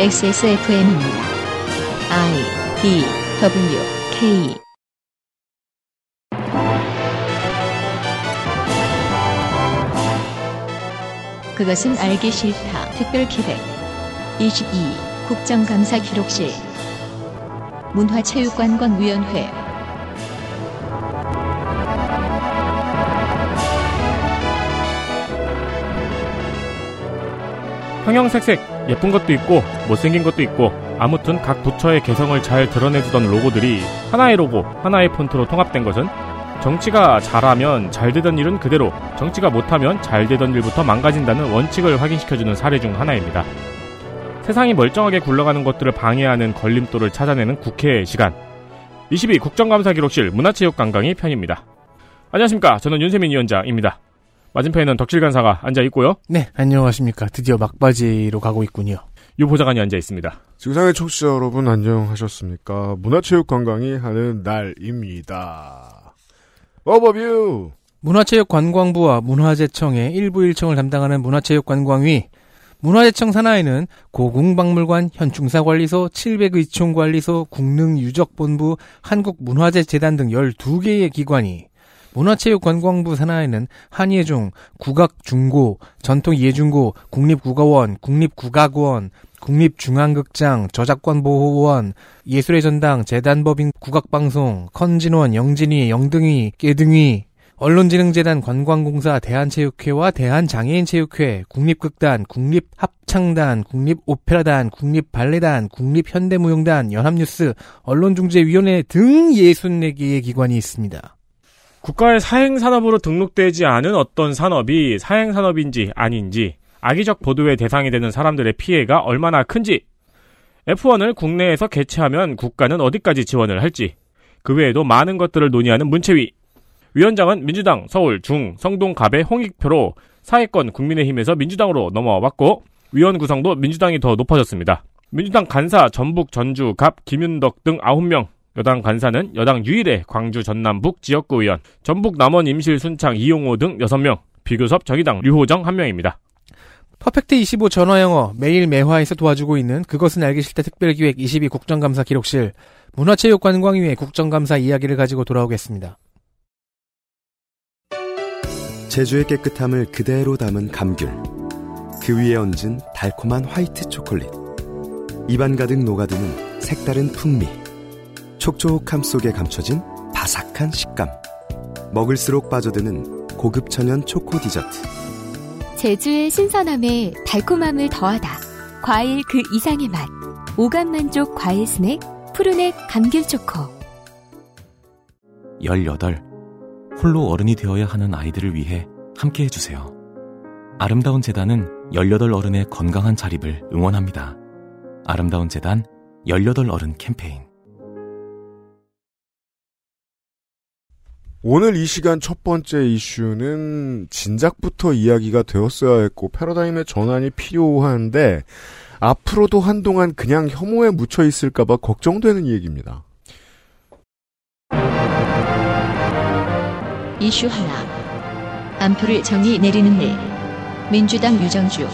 XSFM입니다. I D W K. 그것은 알기 싫다. 특별 기획. 22 국정감사 기록실. 문화체육관광위원회. 형형색색 예쁜 것도 있고 못생긴 것도 있고 아무튼 각 부처의 개성을 잘 드러내주던 로고들이 하나의 로고, 하나의 폰트로 통합된 것은 정치가 잘하면 잘 되던 일은 그대로, 정치가 못하면 잘 되던 일부터 망가진다는 원칙을 확인시켜주는 사례 중 하나입니다. 세상이 멀쩡하게 굴러가는 것들을 방해하는 걸림돌을 찾아내는 국회의 시간. 22 국정감사 기록실 문화체육관광이 편입니다. 안녕하십니까. 저는 윤세민 위원장입니다. 맞은편에는 덕질 간사가 앉아 있고요. 네, 안녕하십니까. 드디어 막바지로 가고 있군요. 유 보좌관이 앉아 있습니다. 지구상의 청취자 여러분 안녕하셨습니까? 문화체육관광이 하는 날입니다. 오버뷰! 문화체육관광부와 문화재청의 일부 일청을 담당하는 문화체육관광위, 문화재청 산하에는 고궁박물관, 현충사관리소, 700의총관리소, 국능유적본부, 한국문화재재단 등 12개의 기관이 문화체육관광부 산하에는 한예종, 국악중고, 전통예중고, 국립국어원, 국립국악원, 국립중앙극장, 저작권보호원, 예술의 전당, 재단법인 국악방송, 컨진원, 영진위, 영등위, 깨등위, 언론진흥재단 관광공사 대한체육회와 대한장애인체육회, 국립극단, 국립합창단, 국립오페라단, 국립발레단, 국립현대무용단, 연합뉴스, 언론중재위원회 등 64개의 기관이 있습니다. 국가의 사행산업으로 등록되지 않은 어떤 산업이 사행산업인지 아닌지 악의적 보도의 대상이 되는 사람들의 피해가 얼마나 큰지 F1을 국내에서 개최하면 국가는 어디까지 지원을 할지 그 외에도 많은 것들을 논의하는 문체위 위원장은 민주당 서울 중 성동 갑의 홍익표로 사회권 국민의힘에서 민주당으로 넘어왔고 위원 구성도 민주당이 더 높아졌습니다. 민주당 간사 전북 전주 갑 김윤덕 등 9명 여당 간사는 여당 유일의 광주 전남북 지역구 의원, 전북 남원 임실 순창 이용호 등 6명, 비교섭 정의당 류호정 1명입니다. 퍼펙트 25 전화 영어 매일 매화에서 도와주고 있는 그것은 알기 싫다 특별기획 22 국정감사 기록실 문화체육관광위의 국정감사 이야기를 가지고 돌아오겠습니다. 제주의 깨끗함을 그대로 담은 감귤. 그 위에 얹은 달콤한 화이트 초콜릿. 입안 가득 녹아드는 색다른 풍미. 촉촉함 속에 감춰진 바삭한 식감. 먹을수록 빠져드는 고급 천연 초코 디저트. 제주의 신선함에 달콤함을 더하다. 과일 그 이상의 맛. 오감 만족 과일 스낵 푸르넥 감귤 초코. 18. 홀로 어른이 되어야 하는 아이들을 위해 함께 해주세요. 아름다운 재단은 18 어른의 건강한 자립을 응원합니다. 아름다운 재단 18 어른 캠페인. 오늘 이 시간 첫 번째 이슈는 진작부터 이야기가 되었어야 했고 패러다임의 전환이 필요한데 앞으로도 한동안 그냥 혐오에 묻혀 있을까봐 걱정되는 얘기입니다. 이슈 하나. 안표를 정의 내리는 일. 민주당 유정주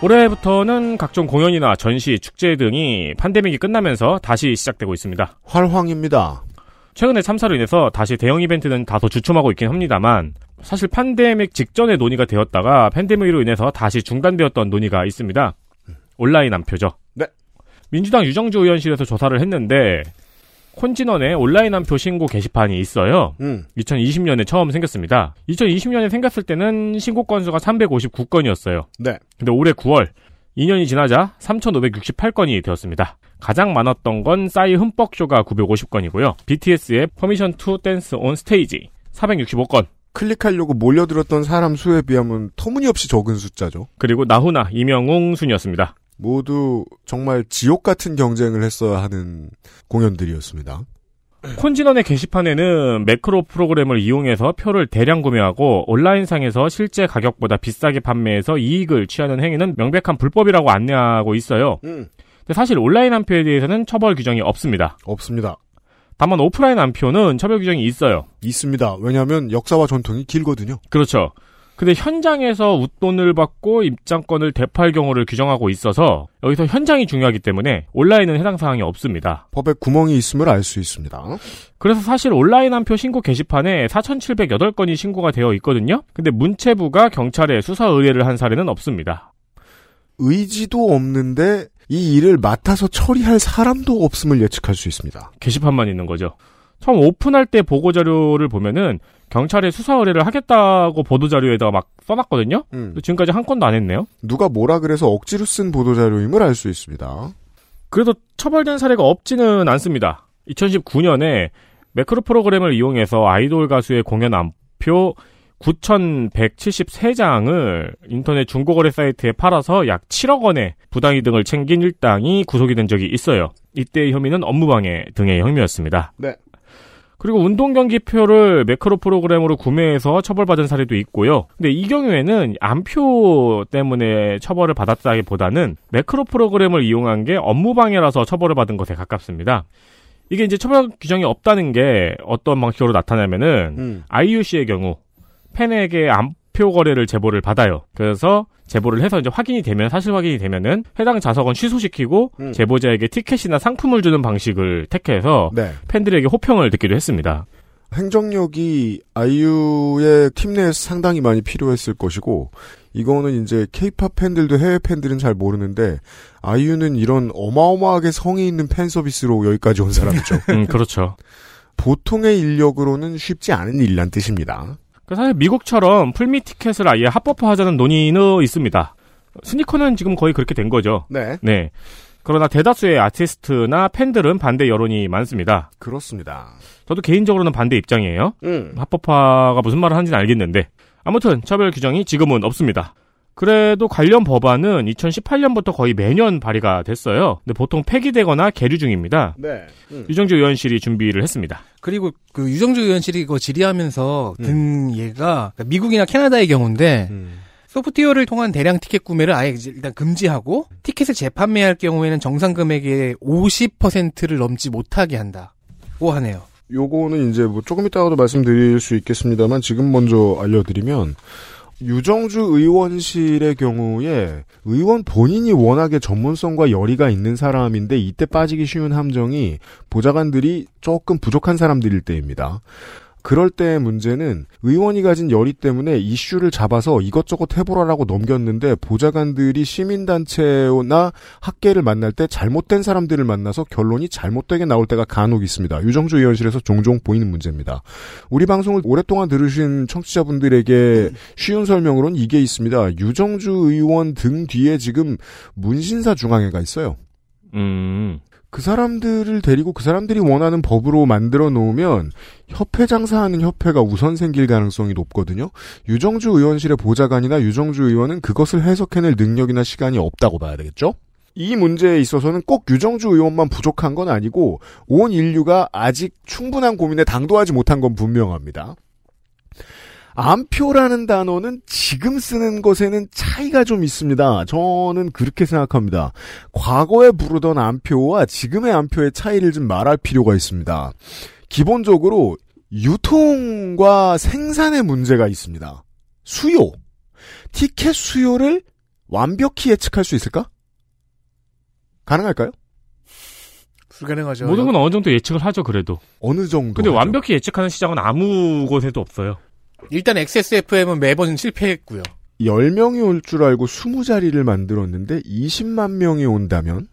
올해부터는 각종 공연이나 전시, 축제 등이 팬데믹이 끝나면서 다시 시작되고 있습니다. 활황입니다. 최근의 참사로 인해서 다시 대형 이벤트는 다소 주춤하고 있긴 합니다만 사실 팬데믹 직전에 논의가 되었다가 팬데믹으로 인해서 다시 중단되었던 논의가 있습니다. 온라인 암표죠. 네. 민주당 유정주 의원실에서 조사를 했는데 콘진원에 온라인 암표 신고 게시판이 있어요. 음. 2020년에 처음 생겼습니다. 2020년에 생겼을 때는 신고 건수가 359건이었어요. 네. 근데 올해 9월 2년이 지나자 3,568건이 되었습니다. 가장 많았던 건 싸이 흠뻑쇼가 950건이고요. BTS의 Permission to Dance On Stage 465건. 클릭하려고 몰려들었던 사람 수에 비하면 터무니없이 적은 숫자죠. 그리고 나훈아, 이명웅 순이었습니다. 모두 정말 지옥 같은 경쟁을 했어야 하는 공연들이었습니다. 콘진원의 게시판에는 매크로 프로그램을 이용해서 표를 대량 구매하고 온라인상에서 실제 가격보다 비싸게 판매해서 이익을 취하는 행위는 명백한 불법이라고 안내하고 있어요. 음. 근데 사실 온라인 안표에 대해서는 처벌 규정이 없습니다. 없습니다. 다만 오프라인 안표는 처벌 규정이 있어요. 있습니다. 왜냐하면 역사와 전통이 길거든요. 그렇죠. 근데 현장에서 웃돈을 받고 입장권을 대파할 경우를 규정하고 있어서 여기서 현장이 중요하기 때문에 온라인은 해당 사항이 없습니다. 법에 구멍이 있음을 알 수 있습니다. 그래서 사실 온라인 한 표 신고 게시판에 4,708건이 신고가 되어 있거든요. 근데 문체부가 경찰에 수사 의뢰를 한 사례는 없습니다. 의지도 없는데 이 일을 맡아서 처리할 사람도 없음을 예측할 수 있습니다. 게시판만 있는 거죠. 처음 오픈할 때 보고 자료를 보면은 경찰에 수사 의뢰를 하겠다고 보도 자료에다가 막 써놨거든요. 음. 지금까지 한 건도 안 했네요. 누가 뭐라 그래서 억지로 쓴 보도자료임을 알 수 있습니다. 그래도 처벌된 사례가 없지는 않습니다. 2019년에 매크로 프로그램을 이용해서 아이돌 가수의 공연 암표 9,173장을 인터넷 중고거래 사이트에 팔아서 약 7억 원의 부당이득을 챙긴 일당이 구속이 된 적이 있어요. 이때의 혐의는 업무방해 등의 혐의였습니다. 네. 그리고 운동 경기표를 매크로 프로그램으로 구매해서 처벌받은 사례도 있고요. 근데 이 경우에는 암표 때문에 처벌을 받았다기보다는 매크로 프로그램을 이용한 게 업무 방해라서 처벌을 받은 것에 가깝습니다. 이게 이제 처벌 규정이 없다는 게 어떤 방식으로 나타나면은 음. IUC의 경우 팬에게 암 표 거래를 제보를 받아요. 그래서 제보를 해서 이제 확인이 되면 사실 확인이 되면은 해당 자석은 취소시키고 음. 제보자에게 티켓이나 상품을 주는 방식을 택해서 네. 팬들에게 호평을 듣기도 했습니다. 행정력이 아이유의 팀 내에서 상당히 많이 필요했을 것이고 이거는 이제 케이팝 팬들도 해외 팬들은 잘 모르는데 아이유는 이런 어마어마하게 성의 있는 팬 서비스로 여기까지 온 사람이죠. 음, 그렇죠. 보통의 인력으로는 쉽지 않은 일이란 뜻입니다. 그 사실 미국처럼 풀미 티켓을 아예 합법화하자는 논의는 있습니다. 스니커는 지금 거의 그렇게 된 거죠. 네. 네. 그러나 대다수의 아티스트나 팬들은 반대 여론이 많습니다. 그렇습니다. 저도 개인적으로는 반대 입장이에요. 음. 합법화가 무슨 말을 하는지는 알겠는데. 아무튼 처벌 규정이 지금은 없습니다. 그래도 관련 법안은 2018년부터 거의 매년 발의가 됐어요. 근데 보통 폐기되거나 계류 중입니다. 네. 음. 유정주 의원실이 준비를 했습니다. 그리고 그 유정주 의원실이 그거 질의하면서 음. 든 예가 그러니까 미국이나 캐나다의 경우인데 음. 소프트웨어를 통한 대량 티켓 구매를 아예 일단 금지하고 티켓을 재판매할 경우에는 정상 금액의 50%를 넘지 못하게 한다고 하네요. 요거는 이제 뭐 조금 이따가도 말씀드릴 수 있겠습니다만 지금 먼저 알려드리면 유정주 의원실의 경우에 의원 본인이 워낙에 전문성과 열의가 있는 사람인데 이때 빠지기 쉬운 함정이 보좌관들이 조금 부족한 사람들일 때입니다. 그럴 때의 문제는 의원이 가진 열의 때문에 이슈를 잡아서 이것저것 해보라라고 넘겼는데 보좌관들이 시민단체나 학계를 만날 때 잘못된 사람들을 만나서 결론이 잘못되게 나올 때가 간혹 있습니다. 유정주 의원실에서 종종 보이는 문제입니다. 우리 방송을 오랫동안 들으신 청취자분들에게 쉬운 설명으로는 이게 있습니다. 유정주 의원 등 뒤에 지금 문신사 중앙회가 있어요. 음, 그 사람들을 데리고 그 사람들이 원하는 법으로 만들어 놓으면 협회 장사하는 협회가 우선 생길 가능성이 높거든요. 유정주 의원실의 보좌관이나 유정주 의원은 그것을 해석해낼 능력이나 시간이 없다고 봐야 되겠죠? 이 문제에 있어서는 꼭 유정주 의원만 부족한 건 아니고 온 인류가 아직 충분한 고민에 당도하지 못한 건 분명합니다. 암표라는 단어는 지금 쓰는 것에는 차이가 좀 있습니다. 저는 그렇게 생각합니다. 과거에 부르던 암표와 지금의 암표의 차이를 좀 말할 필요가 있습니다. 기본적으로 유통과 생산의 문제가 있습니다. 수요. 티켓 수요를 완벽히 예측할 수 있을까? 가능할까요? 불가능하죠. 모든 건 어느 정도 예측을 하죠, 그래도. 어느 정도. 근데 하죠. 완벽히 예측하는 시장은 아무 곳에도 없어요. 일단 XSFM은 매번 실패했고요. 10명이 올 줄 알고 20자리를 만들었는데 20만 명이 온다면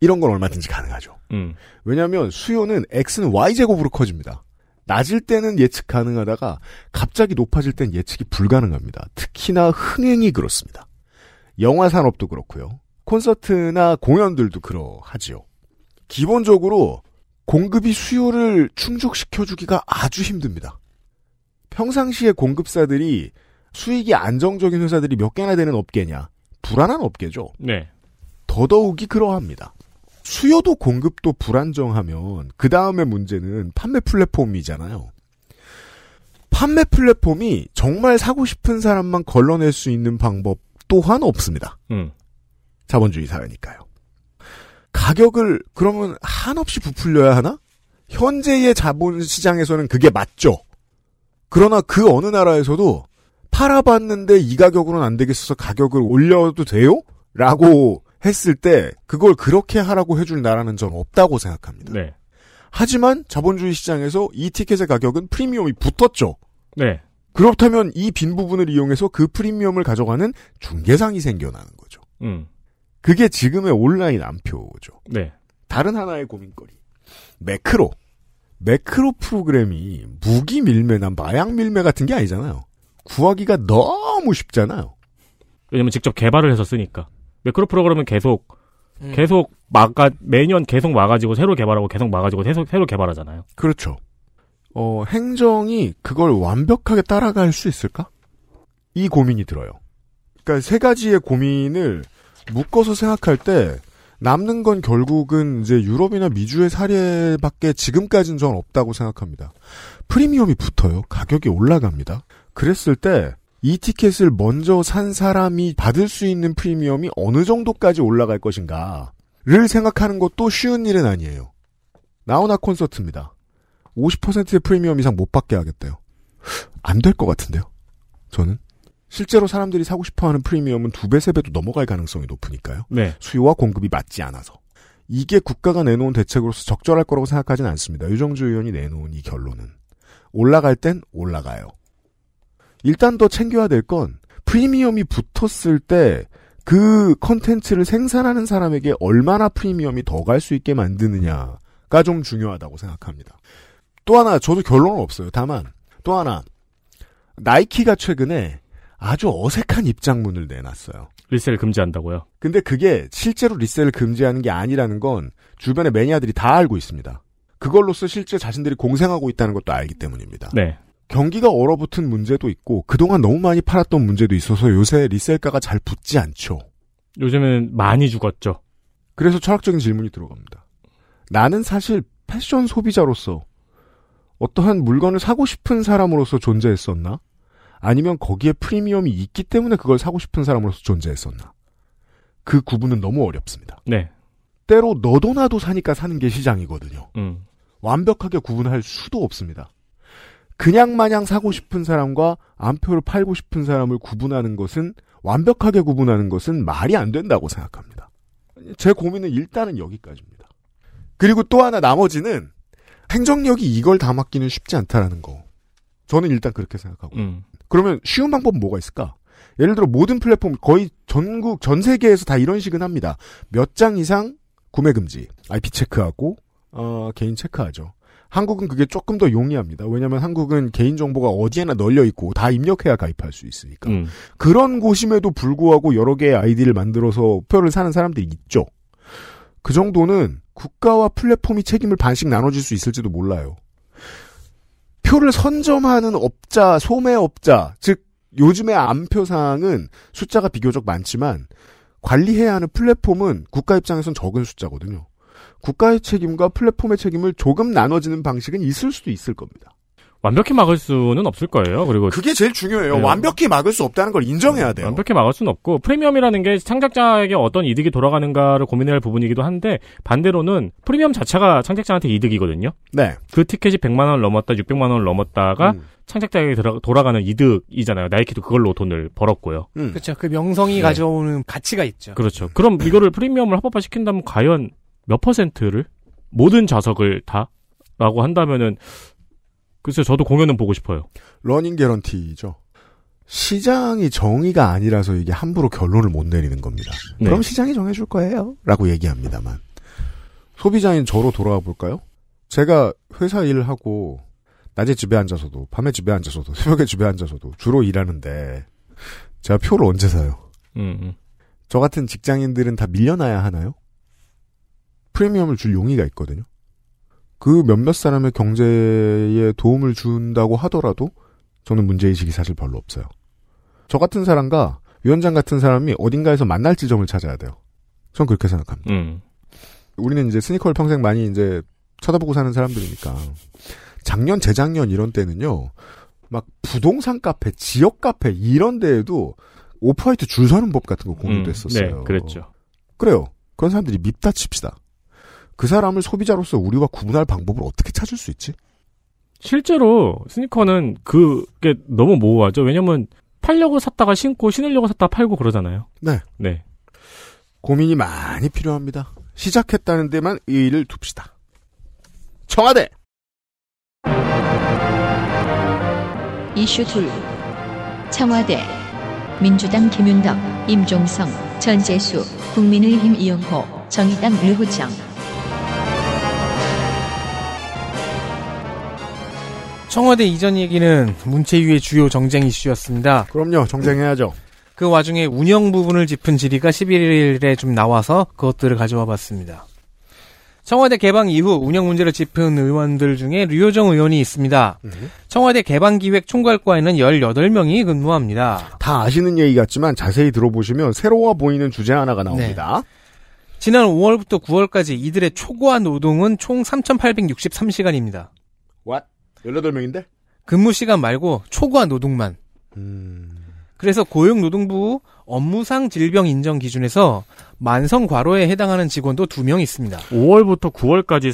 이런 건 얼마든지 가능하죠. 음. 왜냐하면 수요는 x는 y제곱으로 커집니다. 낮을 때는 예측 가능하다가 갑자기 높아질 땐 예측이 불가능합니다. 특히나 흥행이 그렇습니다. 영화 산업도 그렇고요. 콘서트나 공연들도 그러하지요. 기본적으로 공급이 수요를 충족시켜주기가 아주 힘듭니다. 평상시에 공급사들이 수익이 안정적인 회사들이 몇 개나 되는 업계냐? 불안한 업계죠. 네. 더더욱이 그러합니다. 수요도 공급도 불안정하면 그 다음에 문제는 판매 플랫폼이잖아요. 판매 플랫폼이 정말 사고 싶은 사람만 걸러낼 수 있는 방법 또한 없습니다. 음. 자본주의 사회니까요. 가격을 그러면 한없이 부풀려야 하나? 현재의 자본 시장에서는 그게 맞죠. 그러나 그 어느 나라에서도 팔아봤는데 이 가격으로는 안 되겠어서 가격을 올려도 돼요? 라고 했을 때 그걸 그렇게 하라고 해줄 나라는 전 없다고 생각합니다. 네. 하지만 자본주의 시장에서 이 티켓의 가격은 프리미엄이 붙었죠. 네. 그렇다면 이 빈 부분을 이용해서 그 프리미엄을 가져가는 중개상이 생겨나는 거죠. 음. 그게 지금의 온라인 암표죠. 네. 다른 하나의 고민거리. 매크로. 매크로 프로그램이 무기 밀매나 마약 밀매 같은 게 아니잖아요. 구하기가 너무 쉽잖아요. 왜냐면 직접 개발을 해서 쓰니까. 매크로 프로그램은 계속 음. 계속 막아 매년 계속 와가지고 새로 개발하고 계속 막아지고 계속 새로 개발하잖아요. 그렇죠. 어, 행정이 그걸 완벽하게 따라갈 수 있을까? 이 고민이 들어요. 그러니까 세 가지의 고민을 묶어서 생각할 때 남는 건 결국은 이제 유럽이나 미주의 사례밖에 지금까지는 전 없다고 생각합니다. 프리미엄이 붙어요. 가격이 올라갑니다. 그랬을 때 이 티켓을 먼저 산 사람이 받을 수 있는 프리미엄이 어느 정도까지 올라갈 것인가를 생각하는 것도 쉬운 일은 아니에요. 나오나 콘서트입니다. 50%의 프리미엄 이상 못 받게 하겠대요. 안 될 것 같은데요. 저는 실제로 사람들이 사고 싶어하는 프리미엄은 두 배, 세 배도 넘어갈 가능성이 높으니까요. 네. 수요와 공급이 맞지 않아서. 이게 국가가 내놓은 대책으로서 적절할 거라고 생각하진 않습니다. 유정주 의원이 내놓은 이 결론은. 올라갈 땐 올라가요. 일단 더 챙겨야 될 건 프리미엄이 붙었을 때 그 컨텐츠를 생산하는 사람에게 얼마나 프리미엄이 더 갈 수 있게 만드느냐가 좀 중요하다고 생각합니다. 또 하나 저도 결론은 없어요. 다만 또 하나 나이키가 최근에 아주 어색한 입장문을 내놨어요. resell 금지한다고요. 근데 그게 실제로 resell을 금지하는 게 아니라는 건 주변의 매니아들이 다 알고 있습니다. 그걸로써 실제 자신들이 공생하고 있다는 것도 알기 때문입니다. 네. 경기가 얼어붙은 문제도 있고 그동안 너무 많이 팔았던 문제도 있어서 요새 리셀가가 잘 붙지 않죠. 요즘은 많이 죽었죠. 그래서 철학적인 질문이 들어갑니다. 나는 사실 패션 소비자로서 어떠한 물건을 사고 싶은 사람으로서 존재했었나? 아니면 거기에 프리미엄이 있기 때문에 그걸 사고 싶은 사람으로서 존재했었나? 그 구분은 너무 어렵습니다. 네. 때로 너도 나도 사니까 사는 게 시장이거든요. 음. 완벽하게 구분할 수도 없습니다. 그냥 마냥 사고 싶은 사람과 암표를 팔고 싶은 사람을 구분하는 것은 완벽하게 구분하는 것은 말이 안 된다고 생각합니다. 제 고민은 일단은 여기까지입니다. 그리고 또 하나 나머지는 행정력이 이걸 다 맡기는 쉽지 않다라는 거. 저는 일단 그렇게 생각하고. 음. 그러면 쉬운 방법은 뭐가 있을까? 예를 들어 모든 플랫폼 거의 전국 전 세계에서 다 이런 식은 합니다. 몇 장 이상 구매 금지, IP 체크하고 어, 개인 체크하죠. 한국은 그게 조금 더 용이합니다. 왜냐하면 한국은 개인 정보가 어디에나 널려 있고 다 입력해야 가입할 수 있으니까. 음. 그런 곳임에도 불구하고 여러 개의 아이디를 만들어서 표를 사는 사람들이 있죠. 그 정도는 국가와 플랫폼이 책임을 반씩 나눠줄 수 있을지도 몰라요. 표를 선점하는 업자, 소매업자, 즉 요즘의 암표상은 숫자가 비교적 많지만 관리해야 하는 플랫폼은 국가 입장에선 적은 숫자거든요. 국가의 책임과 플랫폼의 책임을 조금 나눠지는 방식은 있을 수도 있을 겁니다. 완벽히 막을 수는 없을 거예요. 그리고 그게 제일 중요해요. 네. 완벽히 막을 수 없다는 걸 인정해야 돼요. 완벽히 막을 수는 없고 프리미엄이라는 게 창작자에게 어떤 이득이 돌아가는가를 고민해야 할 부분이기도 한데 반대로는 프리미엄 자체가 창작자한테 이득이거든요. 네. 그 티켓이 100만 원을 넘었다, 600만 원을 넘었다가 음. 창작자에게 들어- 돌아 가는 이득이잖아요. 나이키도 그걸로 돈을 벌었고요. 음. 그렇죠. 그 명성이 네. 가져오는 가치가 있죠. 그렇죠. 그럼 이거를 프리미엄을 합법화 시킨다면 과연 몇 퍼센트를 모든 좌석을 다 라고 한다면은 글쎄요, 저도 공연은 보고 싶어요. running guarantee죠. 시장이 정의가 아니라서 이게 함부로 결론을 못 내리는 겁니다. 네. 그럼 시장이 정해줄 거예요. 라고 얘기합니다만. 소비자인 저로 돌아와 볼까요? 제가 회사 일을 하고, 낮에 집에 앉아서도, 밤에 집에 앉아서도, 새벽에 집에 앉아서도 주로 일하는데, 제가 표를 언제 사요? 음, 음. 저 같은 직장인들은 다 밀려나야 하나요? 프리미엄을 줄 용의가 있거든요. 그 몇몇 사람의 경제에 도움을 준다고 하더라도 저는 문제의식이 사실 별로 없어요. 저 같은 사람과 위원장 같은 사람이 어딘가에서 만날 지점을 찾아야 돼요. 전 그렇게 생각합니다. 음. 우리는 이제 스니커를 평생 많이 이제 쳐다보고 사는 사람들이니까 작년 재작년 이런 때는요 막 부동산 카페 지역 카페 이런 데에도 오프화이트 줄 서는 법 같은 거 공유됐었어요. 네, 그랬죠. 그래요. 그런 사람들이 밉다 칩시다. 그 사람을 소비자로서 우리와 구분할 방법을 어떻게 찾을 수 있지? 실제로 스니커는 그게 너무 모호하죠. 왜냐면 팔려고 샀다가 신고 신으려고 샀다가 팔고 그러잖아요. 네. 네. 고민이 많이 필요합니다. 시작했다는 데만 의의를 둡시다. 청와대! 이슈 둘. 청와대. 민주당 김윤덕, 임종성, 전재수, 국민의힘 이용호, 정의당 류호정. 청와대 이전 얘기는 문체위의 주요 정쟁 이슈였습니다. 그럼요, 정쟁해야죠. 그 와중에 운영 부분을 짚은 질의가 11일에 좀 나와서 그것들을 가져와 봤습니다. 청와대 개방 이후 운영 문제를 짚은 의원들 중에 류효정 의원이 있습니다. 청와대 개방 기획 총괄과에는 18명이 근무합니다. 다 아시는 얘기 같지만 자세히 들어보시면 새로워 보이는 주제 하나가 나옵니다. 지난 5월부터 9월까지 이들의 초과 노동은 총 3,863시간입니다. What? 18명인데? 근무 시간 말고 초과 노동만. 음, 그래서 고용노동부 업무상 질병 인정 기준에서 만성 과로에 해당하는 직원도 2명 있습니다. 5월부터 9월까지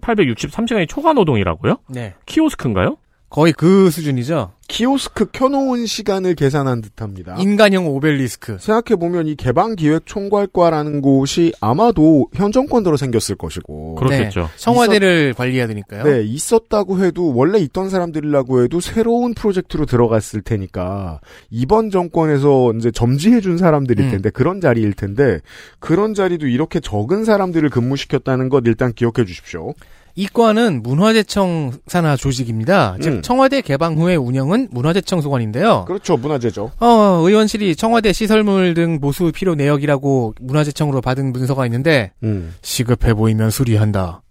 3,863시간이 초과 노동이라고요? 네. 키오스크인가요? 거의 그 수준이죠. 키오스크 켜놓은 시간을 계산한 듯합니다. 인간형 오벨리스크. 생각해 보면 이 개방기획총괄과라는 곳이 아마도 현 정권 들어 생겼을 것이고. 그렇겠죠. 청와대를 관리해야 되니까요. 네, 있었다고 해도 원래 있던 사람들이라고 해도 새로운 프로젝트로 들어갔을 테니까 이번 정권에서 이제 점지해 준 사람들일 음. 텐데 그런 자리일 텐데 그런 자리도 이렇게 적은 사람들을 근무시켰다는 것 일단 기억해 주십시오. 이과는 문화재청 산하 조직입니다. 즉 음. 청와대 개방 후의 운영은 문화재청 소관인데요. 그렇죠, 문화재죠. 어, 의원실이 청와대 시설물 등 보수 필요 내역이라고 문화재청으로 받은 문서가 있는데 음. 시급해 보이면 수리한다.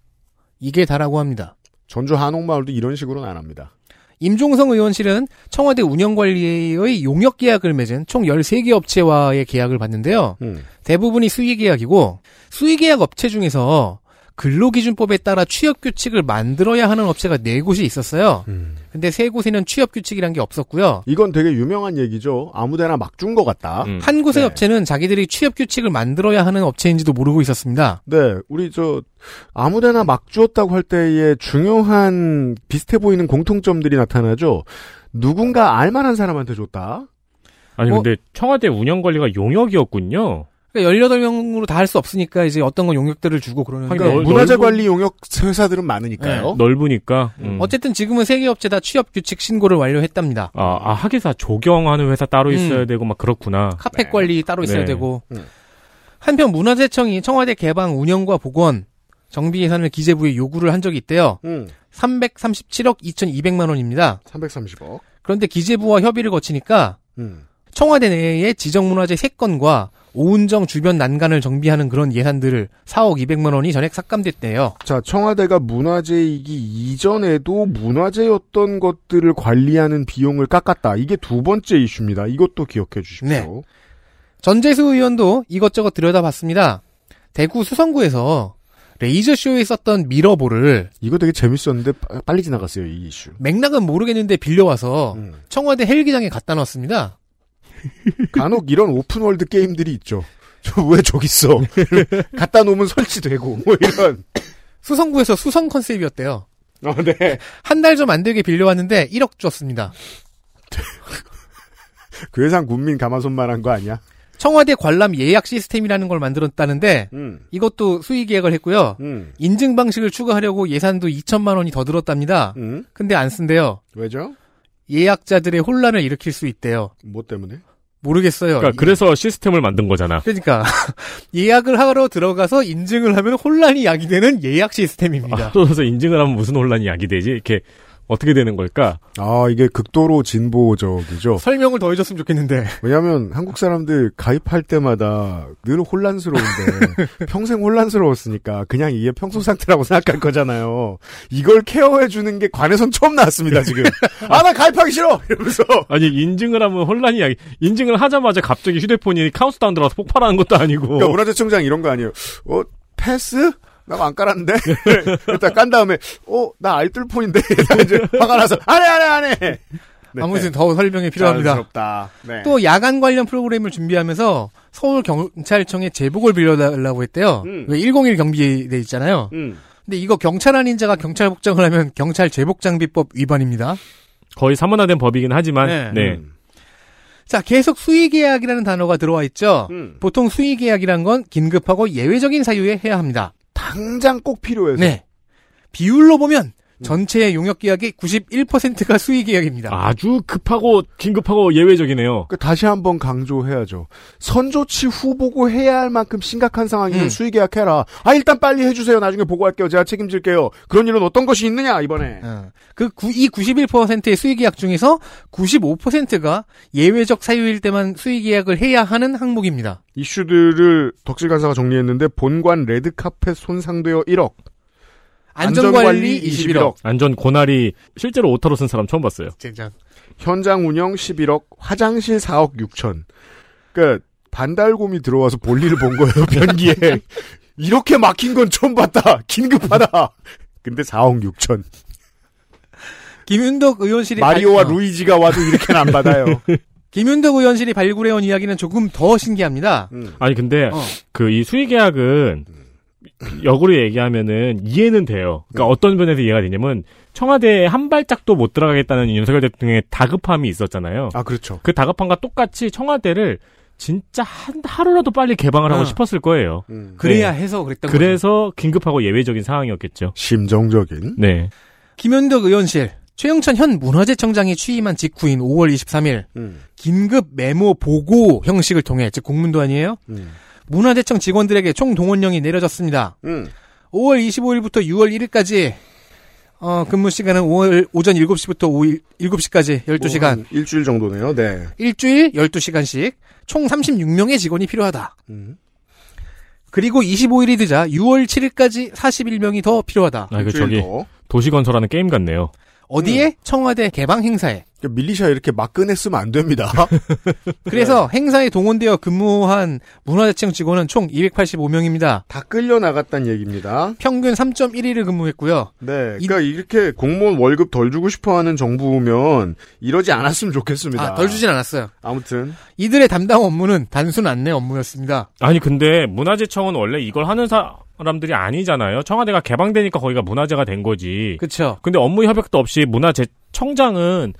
이게 다라고 합니다. 전주 한옥마을도 이런 식으로는 안 합니다. 임종성 의원실은 청와대 운영관리의 용역 계약을 맺은 총 13개 업체와의 계약을 받는데요. 음. 대부분이 수의 계약이고 수의 계약 업체 중에서 근로기준법에 따라 취업 규칙을 만들어야 하는 업체가 네 곳이 있었어요. 음. 근데 세 곳에는 취업 규칙이란 게 없었고요. 이건 되게 유명한 얘기죠. 아무데나 막 준 것 같다. 음. 한 곳의 네. 업체는 자기들이 취업 규칙을 만들어야 하는 업체인지도 모르고 있었습니다. 네, 우리 저 아무데나 막 주었다고 할 때의 중요한 비슷해 보이는 공통점들이 나타나죠. 누군가 알만한 사람한테 줬다. 아니 어? 근데 청와대 운영 관리가 용역이었군요. 그러니까 18명으로 다 할 수 없으니까 이제 어떤 건 용역들을 주고 그러는데 넓- 문화재 관리 용역 회사들은 많으니까요. 넓으니까. 음. 어쨌든 지금은 세개 업체 다 취업 규칙 신고를 완료했답니다. 아, 아, 하기사 조경하는 회사 따로 음. 있어야 되고 막 그렇구나. 카펫 네. 관리 따로 있어야 네. 되고 음. 한편 문화재청이 청와대 개방 운영과 복원 정비 예산을 기재부에 요구를 한 적이 있대요. 음, 337억 2,200만 원입니다. 330억. 그런데 기재부와 협의를 거치니까 음. 청와대 내에 지정문화재 3건과 오운정 주변 난간을 정비하는 그런 예산들을 4억 200만 원이 전액 삭감됐대요. 자, 청와대가 문화재이기 이전에도 문화재였던 것들을 관리하는 비용을 깎았다. 이게 두 번째 이슈입니다. 이것도 기억해 주십시오. 네. 전재수 의원도 이것저것 들여다봤습니다. 대구 수성구에서 레이저쇼에 썼던 mirror ball을 이거 되게 재밌었는데 빠- 빨리 지나갔어요, 이 이슈. 맥락은 모르겠는데 빌려와서 음. 청와대 헬기장에 갖다 놨습니다. 간혹 이런 open world 게임들이 있죠. 저 왜 저기 있어? 갖다 놓으면 설치되고 뭐 이런. 수성구에서 수성 컨셉이었대요. 어, 네. 한 달 좀 안 되게 빌려왔는데 1억 줬습니다. 괴상 군민 가마손만한 거 아니야? 청와대 관람 예약 시스템이라는 걸 만들었다는데 음. 이것도 수의 계획을 했고요. 음. 인증 방식을 추가하려고 예산도 2천만 원이 더 들었답니다. 음. 근데 안 쓴대요. 왜죠? 예약자들의 혼란을 일으킬 수 있대요. 뭐 때문에? 모르겠어요. 그러니까 이- 그래서 시스템을 만든 거잖아. 그러니까 예약을 하러 들어가서 인증을 하면 혼란이 야기되는 예약 시스템입니다. 앞서서 인증을 하면 무슨 혼란이 야기되지? 이렇게 어떻게 되는 걸까? 아, 이게 극도로 진보적이죠. 설명을 더 해줬으면 좋겠는데. 왜냐하면 한국 사람들 가입할 때마다 늘 혼란스러운데 평생 혼란스러웠으니까 그냥 이게 평소 상태라고 생각할 거잖아요. 이걸 케어해 주는 게 관에선 처음 나왔습니다 지금. 아 나 가입하기 싫어 이러면서 아니 인증을 하면 혼란이 야기. 인증을 하자마자 갑자기 휴대폰이 카운트다운 들어가서 폭발하는 것도 아니고. 그러니까 문화재청장 이런 거 아니에요. 어 패스? 나안 깔았는데 일단 깐 다음에 어 나 알뜰폰인데 이제 화가 나서 안 해 안 해 안 해. 네. 아무튼 더 설명이 필요합니다. 자연스럽다. 네. 또 야간 관련 프로그램을 준비하면서 서울 경찰청에 제복을 빌려달라고 했대요. 음. 왜101 경비대 있잖아요. 음. 근데 이거 경찰 아닌 자가 경찰 복장을 하면 경찰 제복 장비법 위반입니다. 거의 사문화된 법이긴 하지만 네. 네. 음. 자, 계속 수의계약이라는 단어가 들어와 있죠. 음. 보통 수의계약이란 건 긴급하고 예외적인 사유에 해야 합니다. 당장 꼭 필요해서. 네. 비율로 보면 전체의 용역 계약의 91%가 수의 계약입니다. 아주 급하고 긴급하고 예외적이네요. 그 다시 한번 강조해야죠. 선조치 후 보고 해야 할 만큼 심각한 상황이면 음. 수의 계약해라. 아 일단 빨리 해주세요. 나중에 보고할게요. 제가 책임질게요. 그런 일은 어떤 것이 있느냐 이번에. 어, 그, 구, 이 91%의 수의 계약 중에서 95%가 예외적 사유일 때만 수의 계약을 해야 하는 항목입니다. 이슈들을 덕질 간사가 정리했는데 본관 레드카펫 손상되어 1억. 안전관리 21억. 안전 고나리 실제로 오타로 쓴 사람 처음 봤어요. 젠장. 현장 운영 11억, 화장실 4억 6천. 그러니까 반달곰이 들어와서 볼일을 본 거예요, 변기에. 이렇게 막힌 건 처음 봤다. 긴급하다. 근데 4억 6천. 김윤덕 의원실이 마리오와 발- 어, 루이지가 와도 이렇게는 안 받아요. 김윤덕 의원실이 발굴해온 이야기는 조금 더 신기합니다. 음. 아니 근데 어. 그이 수의 계약은 역으로 얘기하면은 이해는 돼요. 그러니까 어떤 면에서 이해가 되냐면 청와대에 한 발짝도 못 들어가겠다는 윤석열 대통령의 다급함이 있었잖아요. 아, 그렇죠. 그 다급함과 똑같이 청와대를 진짜 한 하루라도 빨리 개방을 하고 어. 싶었을 거예요. 음. 그래야 해서 그랬던 거예요. 그래서 긴급하고 예외적인 상황이었겠죠. 심정적인. 네. 김윤덕 의원실 최영천 현 문화재청장이 취임한 직후인 5월 23일 음. 긴급 메모 보고 형식을 통해 즉 공문도 아니에요. 음. 문화재청 직원들에게 총 동원령이 내려졌습니다. 음. 5월 25일부터 6월 1일까지 어, 근무 시간은 5월 오전 7시부터 오후 7시까지 12시간. 뭐한 일주일 정도네요. 네. 일주일 12시간씩 총 36명의 직원이 필요하다. 음. 그리고 25일이 늦어 6월 7일까지 41명이 더 필요하다. 아, 일주일 저기 더. 도시 건설하는 게임 같네요. 어디에? 청와대 개방 행사에. 그러니까 밀리샤 이렇게 막 꺼냈으면 안 됩니다. 그래서 행사에 동원되어 근무한 문화재청 직원은 총 285명입니다. 다 끌려 나갔단 얘기입니다. 평균 3.1일을 근무했고요. 네. 그러니까 이 렇게 공무원 월급 덜 주고 싶어 하는 정부면 이러지 않았으면 좋겠습니다. 아, 덜 주진 않았어요. 아무튼. 이들의 담당 업무는 단순 안내 업무였습니다. 아니 근데 문화재청은 원래 이걸 하는 사 람들이 아니잖아요. 청와대가 개방되니까 거기가 문화재가 된 거지. 그쵸. 근데 업무 협약도 없이 문화재 청장은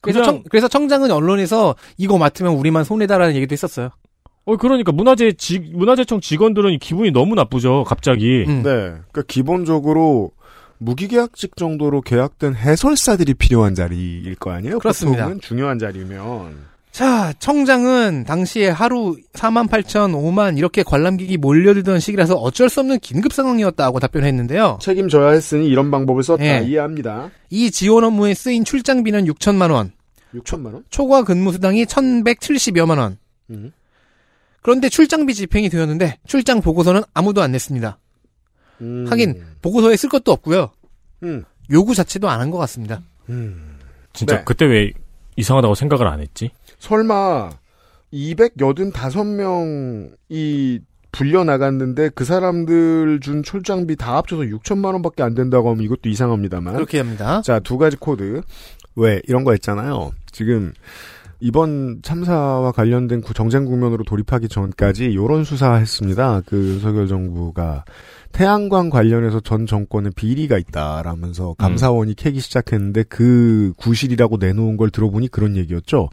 그래서, 그냥 청, 그래서 청장은 언론에서 이거 맡으면 우리만 손해다라는 얘기도 했었어요. 어 그러니까 문화재 지 문화재청 직원들은 기분이 너무 나쁘죠. 갑자기. 음. 네. 그러니까 기본적으로 무기계약직 정도로 계약된 해설사들이 필요한 자리일 거 아니에요? 그렇습니다. 보통은 중요한 자리면. 자, 청장은 당시에 하루 4만 8천, 5만 이렇게 관람객이 몰려들던 시기라서 어쩔 수 없는 긴급 상황이었다고 답변했는데요. 책임져야 했으니 이런 방법을 썼다. 예. 이해합니다. 이 지원 업무에 쓰인 출장비는 6천만 원, 6천만 원? 초과 근무 수당이 1,170여만 원. 음. 그런데 출장비 집행이 되었는데 출장 보고서는 아무도 안 냈습니다. 음. 하긴 보고서에 쓸 것도 없고요. 음. 요구 자체도 안 한 것 같습니다. 음. 진짜 네. 그때 왜 이상하다고 생각을 안 했지? 설마 285명이 불려 나갔는데 그 사람들 준 출장비 다 합쳐서 6천만 원밖에 안 된다고 하면 이것도 이상합니다만. 그렇게 합니다. 자, 두 가지 코드. 왜 이런 거 있잖아요. 지금 이번 참사와 관련된 구- 정쟁 국면으로 돌입하기 전까지 요런 수사했습니다. 그 윤석열 정부가 태양광 관련해서 전 정권에 비리가 있다라면서 감사원이 캐기 시작했는데 그 구실이라고 내놓은 걸 들어보니 그런 얘기였죠.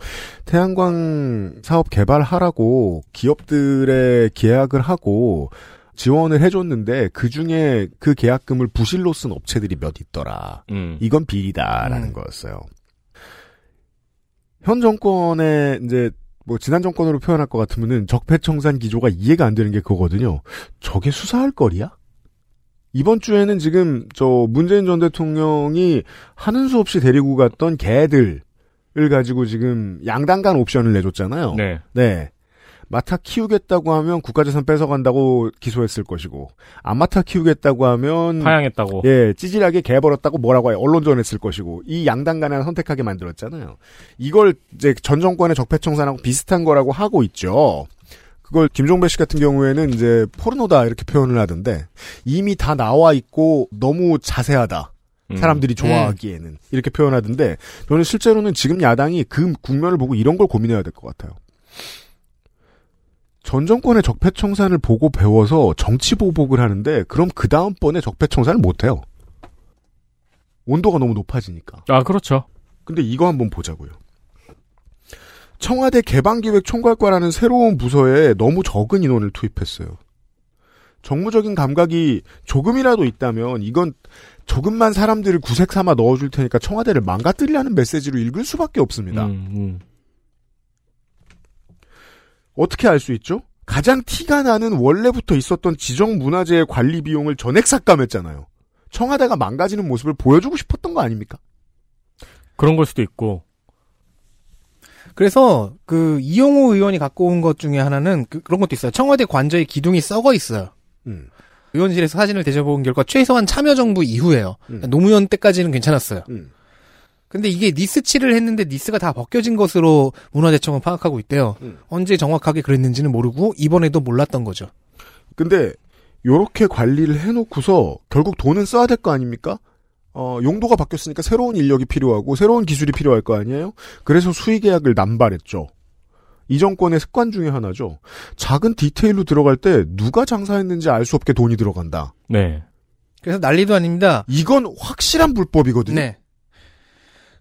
태양광 사업 개발하라고 기업들의 계약을 하고 지원을 해줬는데 그 중에 그 계약금을 부실로 쓴 업체들이 몇 있더라. 음. 이건 비리다라는 음. 거였어요. 현 정권의 이제 뭐 지난 정권으로 표현할 것 같으면은 적폐청산 기조가 이해가 안 되는 게 그거거든요. 저게 수사할 거리야? 이번 주에는 지금 저 문재인 전 대통령이 하는 수 없이 데리고 갔던 개들을 가지고 지금 양당 간 옵션을 내줬잖아요. 네. 네. 맡아 키우겠다고 하면 국가재산 뺏어간다고 기소했을 것이고 안 맡아 키우겠다고 하면 파양했다고. 예, 찌질하게 개버렸다고 뭐라고 해요. 언론전 했을 것이고 이 양당 간에 선택하게 만들었잖아요. 이걸 이제 전 정권의 적폐청산하고 비슷한 거라고 하고 있죠. 그걸 김종배 씨 같은 경우에는 이제 포르노다 이렇게 표현을 하던데 이미 다 나와 있고 너무 자세하다. 음. 사람들이 좋아하기에는 이렇게 표현하던데 저는 실제로는 지금 야당이 그 국면을 보고 이런 걸 고민해야 될 것 같아요. 전 정권의 적폐청산을 보고 배워서 정치 보복을 하는데 그럼 그 다음번에 적폐청산을 못 해요. 온도가 너무 높아지니까. 아 그렇죠. 근데 이거 한번 보자고요. 청와대 개방기획총괄과라는 새로운 부서에 너무 적은 인원을 투입했어요. 정무적인 감각이 조금이라도 있다면 이건 조금만 사람들을 구색 삼아 넣어줄 테니까 청와대를 망가뜨리라는 메시지로 읽을 수밖에 없습니다. 음, 음. 어떻게 알 수 있죠? 가장 티가 나는 원래부터 있었던 지정 문화재의 관리 비용을 전액 삭감했잖아요. 청와대가 망가지는 모습을 보여주고 싶었던 거 아닙니까? 그런 걸 수도 있고. 그래서 그 이용호 의원이 갖고 온 것 중에 하나는 그, 런 것도 있어요. 청와대 관저의 기둥이 썩어 있어요. 음. 의원실에서 사진을 대접본 결과 최소한 참여정부 이후에요. 음. 노무현 때까지는 괜찮았어요. 음. 근데 이게 니스 칠을 했는데 니스가 다 벗겨진 것으로 문화재청은 파악하고 있대요. 음. 언제 정확하게 그랬는지는 모르고 이번에도 몰랐던 거죠. 근데 요렇게 관리를 해놓고서 결국 돈은 써야 될 거 아닙니까? 어, 용도가 바뀌었으니까 새로운 인력이 필요하고 새로운 기술이 필요할 거 아니에요? 그래서 수의계약을 남발했죠. 이 정권의 습관 중에 하나죠. 작은 디테일로 들어갈 때 누가 장사했는지 알 수 없게 돈이 들어간다. 네. 그래서 난리도 아닙니다. 이건 확실한 불법이거든요. 네.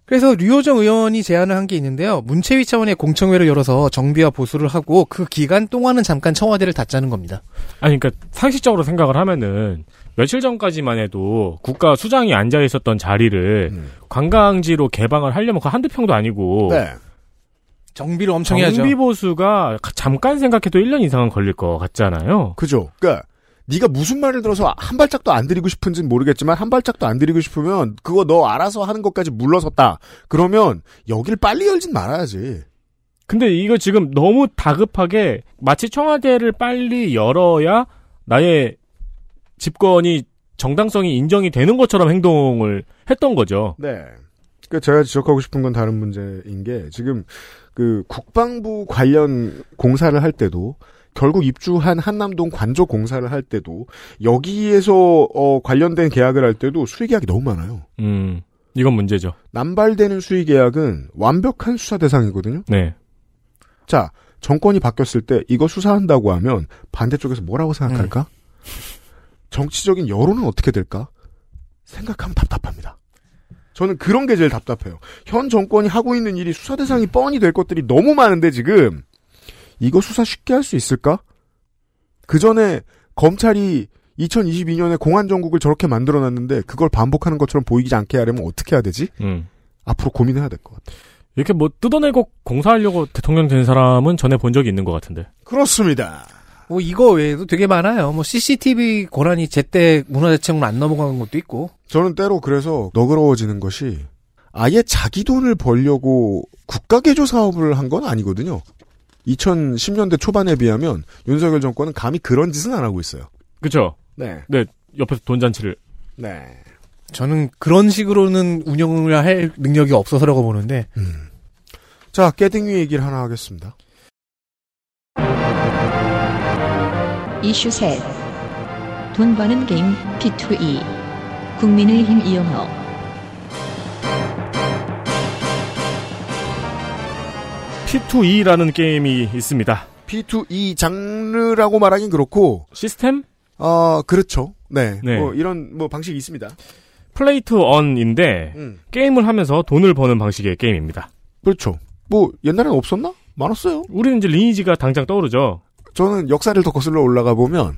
그래서 류호정 의원이 제안을 한 게 있는데요. 문체위 차원의 공청회를 열어서 정비와 보수를 하고 그 기간 동안은 잠깐 청와대를 닫자는 겁니다. 아니, 그러니까 상식적으로 생각을 하면은 며칠 전까지만 해도 국가 수장이 앉아 있었던 자리를 음. 관광지로 개방을 하려면 그 한두 평도 아니고 네. 정비를 엄청 해야죠. 정비 보수가 잠깐 생각해도 1년 이상은 걸릴 것 같잖아요. 그죠. 그니까, 네가 무슨 말을 들어서 한 발짝도 안 들이고 싶은지는 모르겠지만, 한 발짝도 안 들이고 싶으면, 그거 너 알아서 하는 것까지 물러섰다. 그러면, 여길 빨리 열진 말아야지. 근데 이거 지금 너무 다급하게 마치 청와대를 빨리 열어야 나의 집권이 정당성이 인정이 되는 것처럼 행동을 했던 거죠. 네. 그 제가 지적하고 싶은 건 다른 문제인 게 지금 그 국방부 관련 공사를 할 때도 결국 입주한 한남동 관저 공사를 할 때도 여기에서 어 관련된 계약을 할 때도 수의 계약이 너무 많아요. 음, 이건 문제죠. 남발되는 수의 계약은 완벽한 수사 대상이거든요. 네. 자, 정권이 바뀌었을 때 이거 수사한다고 하면 반대쪽에서 뭐라고 생각할까? 정치적인 여론은 어떻게 될까? 생각하면 답답합니다. 저는 그런 게 제일 답답해요. 현 정권이 하고 있는 일이 수사 대상이 뻔히 될 것들이 너무 많은데 지금 이거 수사 쉽게 할 수 있을까? 그 전에 검찰이 2022년에 공안 정국을 저렇게 만들어 놨는데 그걸 반복하는 것처럼 보이지 않게 하려면 어떻게 해야 되지? 음. 앞으로 고민해야 될 것 같아요. 이렇게 뭐 뜯어내고 공사하려고 대통령 된 사람은 전에 본 적이 있는 것 같은데. 그렇습니다. 뭐 이거 외에도 되게 많아요. 뭐 CCTV 고란이 제때 문화재청으로 안 넘어간 것도 있고. 저는 때로 그래서 너그러워지는 것이 아예 자기 돈을 벌려고 국가 개조 사업을 한 건 아니거든요. 2010년대 초반에 비하면 윤석열 정권은 감히 그런 짓은 안 하고 있어요. 그쵸? 네. 네, 옆에서 돈 잔치를. 네. 저는 그런 식으로는 운영을 할 능력이 없어서라고 보는데 자, 깨등위 얘기를 하나 하겠습니다. 이슈 셋. 돈 버는 게임 P2E. 국민의힘 이용호. P2E라는 게임이 있습니다. P2E 장르라고 말하긴 그렇고, 시스템? 어, 그렇죠. 네. 네. 뭐 이런 뭐 방식이 있습니다. play to earn인데 음. 게임을 하면서 돈을 버는 방식의 게임입니다. 그렇죠. 뭐 옛날에는 없었나? 많았어요. 우리는 이제 리니지가 당장 떠오르죠. 저는 역사를 더 거슬러 올라가 보면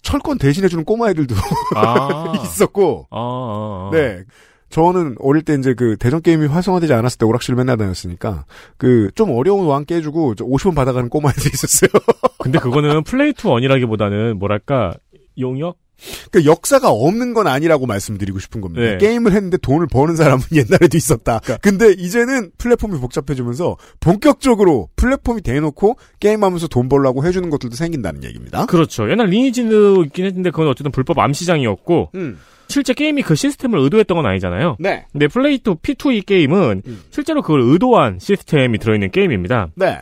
철권 대신해주는 꼬마 애들도 아. 있었고, 아, 아, 아. 네. 저는 어릴 때 이제 그 대전 게임이 활성화되지 않았을 때 오락실 맨날 다녔으니까 그 좀 어려운 왕 깨주고 50원 받아가는 꼬마 애들이 있었어요. 근데 그거는 play to earn이라기보다는 뭐랄까 용역? 그 역사가 없는 건 아니라고 말씀드리고 싶은 겁니다. 네. 게임을 했는데 돈을 버는 사람은 옛날에도 있었다. 근데 이제는 플랫폼이 복잡해지면서 본격적으로 플랫폼이 대놓고 게임하면서 돈 벌라고 해주는 것들도 생긴다는 얘기입니다. 그렇죠. 옛날 리니지도 있긴 했는데 그건 어쨌든 불법 암시장이었고 음. 실제 게임이 그 시스템을 의도했던 건 아니잖아요. 네. 근데 play to P2E 게임은 음. 실제로 그걸 의도한 시스템이 들어있는 게임입니다. 네.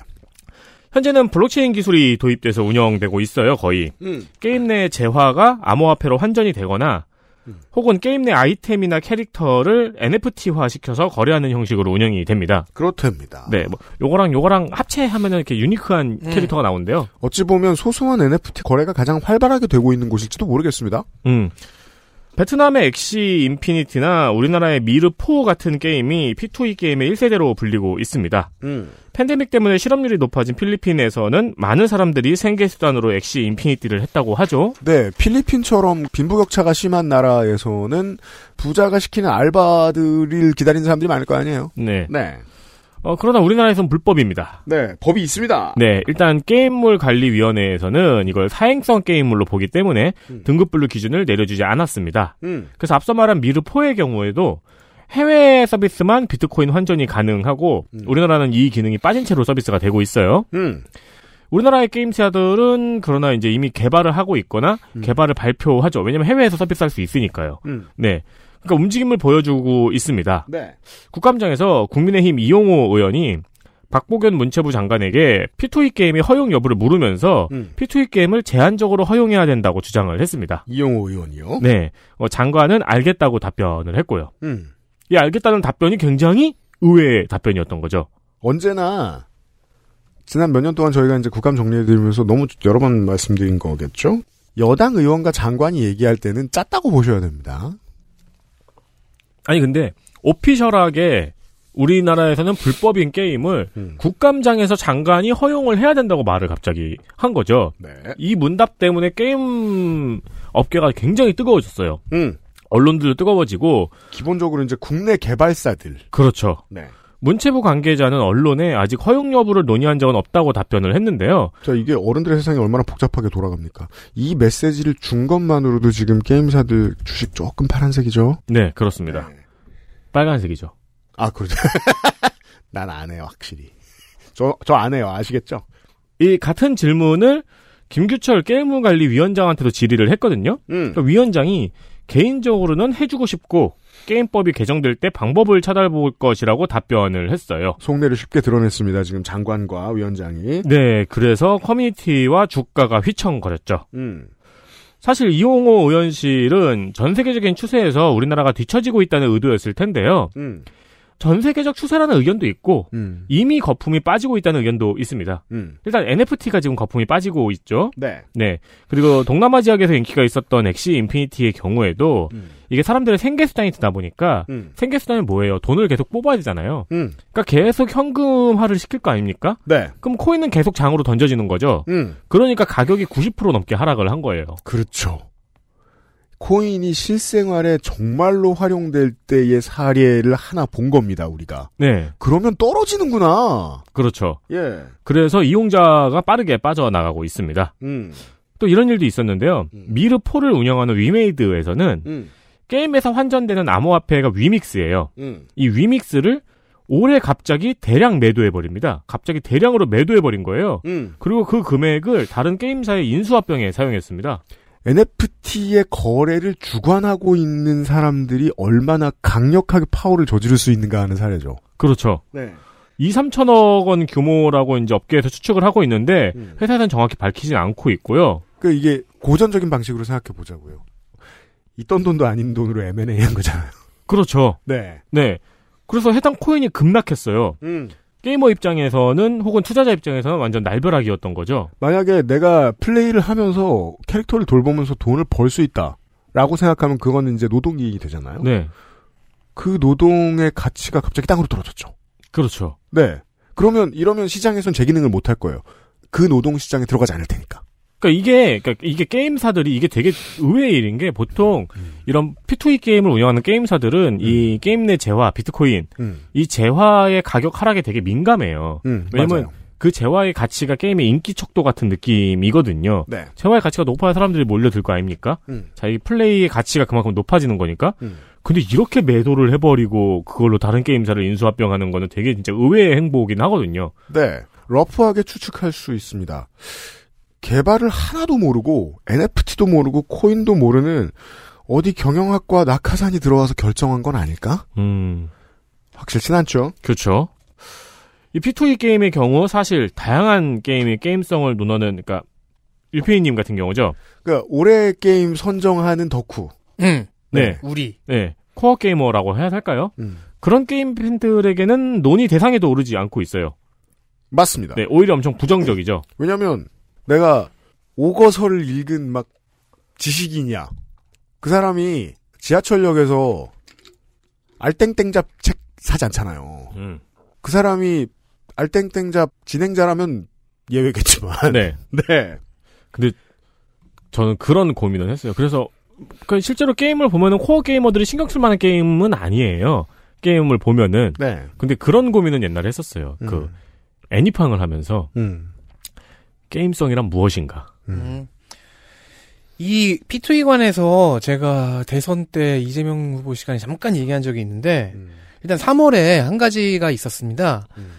현재는 블록체인 기술이 도입돼서 운영되고 있어요, 거의. 음. 게임 내 재화가 암호화폐로 환전이 되거나 음. 혹은 게임 내 아이템이나 캐릭터를 NFT화 시켜서 거래하는 형식으로 운영이 됩니다. 그렇답니다. 네, 뭐 요거랑 요거랑 합체하면은 이렇게 unique한 음. 캐릭터가 나온대요. 어찌 보면 소소한 NFT 거래가 가장 활발하게 되고 있는 곳일지도 모르겠습니다. 음. 베트남의 엑시 인피니티나 우리나라의 미르4 같은 게임이 P2E 게임의 1세대로 불리고 있습니다. 음. 팬데믹 때문에 실업률이 높아진 필리핀에서는 많은 사람들이 생계 수단으로 엑시 인피니티를 했다고 하죠. 네, 필리핀처럼 빈부격차가 심한 나라에서는 부자가 시키는 알바들을 기다리는 사람들이 많을 거 아니에요. 네. 네. 어, 그러나 우리나라에서는 불법입니다. 네, 법이 있습니다. 네, 일단 게임물 관리위원회에서는 이걸 사행성 게임물로 보기 때문에 음. 등급분류 기준을 내려주지 않았습니다. 음. 그래서 앞서 말한 미르4의 경우에도 해외 서비스만 비트코인 환전이 가능하고 음. 우리나라는 이 기능이 빠진 채로 서비스가 되고 있어요. 음. 우리나라의 게임사들은 그러나 이제 이미 개발을 하고 있거나 음. 개발을 발표하죠. 왜냐면 해외에서 서비스할 수 있으니까요. 음. 네. 그러니까 움직임을 보여주고 있습니다. 네. 국감장에서 국민의힘 이용호 의원이 박보견 문체부 장관에게 P2E 게임의 허용 여부를 물으면서 음. P2E 게임을 제한적으로 허용해야 된다고 주장을 했습니다. 이용호 의원이요. 네. 어, 장관은 알겠다고 답변을 했고요. 음. 이 알겠다는 답변이 굉장히 의외의 답변이었던 거죠. 언제나 지난 몇 년 동안 저희가 이제 국감 정리해드리면서 너무 여러 번 말씀드린 거겠죠. 여당 의원과 장관이 얘기할 때는 짰다고 보셔야 됩니다. 아니 근데 오피셜하게 우리나라에서는 불법인 게임을 음. 국감장에서 장관이 허용을 해야 된다고 말을 갑자기 한 거죠. 네. 이 문답 때문에 게임 업계가 굉장히 뜨거워졌어요. 음. 언론들도 뜨거워지고 기본적으로 이제 국내 개발사들. 그렇죠. 네. 문체부 관계자는 언론에 아직 허용 여부를 논의한 적은 없다고 답변을 했는데요. 자, 이게 어른들의 세상이 얼마나 복잡하게 돌아갑니까? 이 메시지를 준 것만으로도 지금 게임사들 주식 조금 파란색이죠? 네, 그렇습니다. 네. 빨간색이죠. 아, 그러죠. 난 안 해요, 확실히. 저, 저 안 해요. 아시겠죠? 이 같은 질문을 김규철 게임관리위원장한테도 질의를 했거든요. 음. 그러니까 위원장이 개인적으로는 해주고 싶고 게임법이 개정될 때 방법을 찾아볼 것이라고 답변을 했어요. 속내를 쉽게 드러냈습니다. 지금 장관과 위원장이. 네, 그래서 커뮤니티와 주가가 휘청거렸죠. 음. 사실 이용호 의원실은 전 세계적인 추세에서 우리나라가 뒤처지고 있다는 의도였을 텐데요. 음. 전 세계적 추세라는 의견도 있고 음. 이미 거품이 빠지고 있다는 의견도 있습니다. 음. 일단 NFT가 지금 거품이 빠지고 있죠. 네. 네. 그리고 동남아 지역에서 인기가 있었던 엑시 인피니티의 경우에도 음. 이게 사람들의 생계 수단이 되다 보니까 음. 생계 수단이 뭐예요? 돈을 계속 뽑아야 되잖아요. 음. 그러니까 계속 현금화를 시킬 거 아닙니까? 네. 그럼 코인은 계속 장으로 던져지는 거죠. 음. 그러니까 가격이 90% 넘게 하락을 한 거예요. 그렇죠. 코인이 실생활에 정말로 활용될 때의 사례를 하나 본 겁니다, 우리가. 네. 그러면 떨어지는구나. 그렇죠. 예. 그래서 이용자가 빠르게 빠져나가고 있습니다. 음. 또 이런 일도 있었는데요. 음. 미르4를 운영하는 위메이드에서는 음. 게임에서 환전되는 암호화폐가 위믹스예요. 음. 이 위믹스를 올해 갑자기 대량 매도해버립니다. 갑자기 대량으로 매도해버린 거예요. 음. 그리고 그 금액을 다른 게임사의 인수합병에 사용했습니다. NFT의 거래를 주관하고 있는 사람들이 얼마나 강력하게 파워를 저지를 수 있는가 하는 사례죠. 그렇죠. 네. 2, 3천억 원 규모라고 이제 업계에서 추측을 하고 있는데 음. 회사에서는 정확히 밝히진 않고 있고요. 그 이게 고전적인 방식으로 생각해 보자고요. 있던 돈도 아닌 돈으로 M&A 한 거잖아요. 그렇죠. 네. 네. 그래서 해당 코인이 급락했어요. 음. 게이머 입장에서는 혹은 투자자 입장에서는 완전 날벼락이었던 거죠. 만약에 내가 플레이를 하면서 캐릭터를 돌보면서 돈을 벌 수 있다. 라고 생각하면 그거는 이제 노동이익이 되잖아요. 네. 그 노동의 가치가 갑자기 땅으로 떨어졌죠. 그렇죠. 네. 그러면 이러면 시장에선 제 기능을 못 할 거예요. 그 노동 시장에 들어가지 않을 테니까. 그러니까 이게 그러니까 이게 게임사들이 이게 되게 의외의 일인 게 보통 이런 P2E 게임을 운영하는 게임사들은 이 게임 내 재화, 비트코인 음. 이 재화의 가격 하락에 되게 민감해요. 음, 왜냐면 맞아요. 그 재화의 가치가 게임의 인기 척도 같은 느낌이거든요. 네. 재화의 가치가 높아야 사람들이 몰려들 거 아닙니까? 음. 자기 플레이의 가치가 그만큼 높아지는 거니까. 음. 근데 이렇게 매도를 해버리고 그걸로 다른 게임사를 인수합병하는 거는 되게 진짜 의외의 행보긴 하거든요. 네. 러프하게 추측할 수 있습니다. 개발을 하나도 모르고 NFT도 모르고 코인도 모르는 어디 경영학과 낙하산이 들어와서 결정한 건 아닐까? 음, 확실치 않죠. 그렇죠. 이 P2E 게임의 경우 사실 다양한 게임의 게임성을 논하는 그러니까 일페이님 같은 경우죠. 그러니까 올해 게임 선정하는 덕후. 응. 네, 우리. 네, 코어 게이머라고 해야 할까요? 음. 그런 게임 팬들에게는 논의 대상에도 오르지 않고 있어요. 맞습니다. 네, 오히려 엄청 부정적이죠. 왜냐면 내가 오거서를 읽은 막 지식인이야. 그 사람이 지하철역에서 알땡땡잡 책 사지 않잖아요. 음. 그 사람이 알땡땡잡 진행자라면 예외겠지만. 네. 네. 저는 그런 고민을 했어요. 그래서 그 실제로 게임을 보면은 코어 게이머들이 신경 쓸 만한 게임은 아니에요. 게임을 보면은 네. 근데 그런 고민은 옛날에 했었어요. 음. 그 애니팡을 하면서 음. 게임성이란 무엇인가? 음. 이 P2E 관에서 제가 대선 때 이재명 후보 시간에 잠깐 얘기한 적이 있는데 음. 일단 3월에 한 가지가 있었습니다. 음.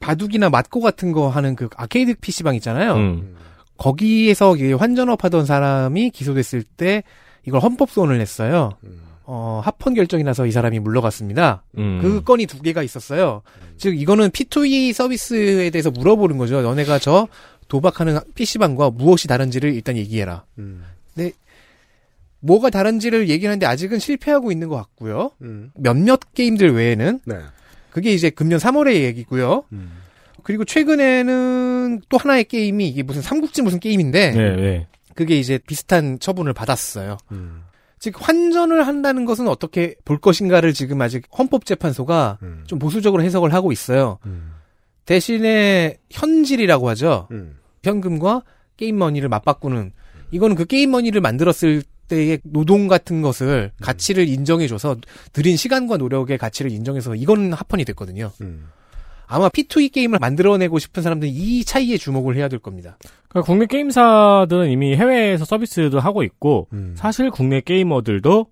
바둑이나 맞고 같은 거 하는 그 아케이드 PC방 있잖아요. 음. 거기에서 이게 환전업 하던 사람이 기소됐을 때 이걸 헌법 소원을 냈어요. 음. 어, 합헌 결정이 나서 이 사람이 물러갔습니다. 음. 그 건이 두 개가 있었어요. 즉 이거는 P2E 서비스에 대해서 물어보는 거죠. 너네가 저 도박하는 PC방과 무엇이 다른지를 일단 얘기해라. 음. 뭐가 다른지를 얘기하는데 아직은 실패하고 있는 것 같고요. 음. 몇몇 게임들 외에는 네. 그게 이제 금년 3월의 얘기고요. 음. 그리고 최근에는 또 하나의 게임이 이게 무슨 삼국지 무슨 게임인데 네, 네. 그게 이제 비슷한 처분을 받았어요. 음. 즉 환전을 한다는 것은 어떻게 볼 것인가를 지금 아직 헌법재판소가 음. 좀 보수적으로 해석을 하고 있어요. 음. 대신에 현질이라고 하죠. 음. 현금과 게임 머니를 맞바꾸는 이거는 그 게임 머니를 만들었을 때의 노동 같은 것을 가치를 인정해줘서 들인 시간과 노력의 가치를 인정해서 이거는 합헌이 됐거든요. 음. 아마 P2E 게임을 만들어내고 싶은 사람들은 이 차이에 주목을 해야 될 겁니다. 그러니까 국내 게임사들은 이미 해외에서 서비스도 하고 있고 음. 사실 국내 게이머들도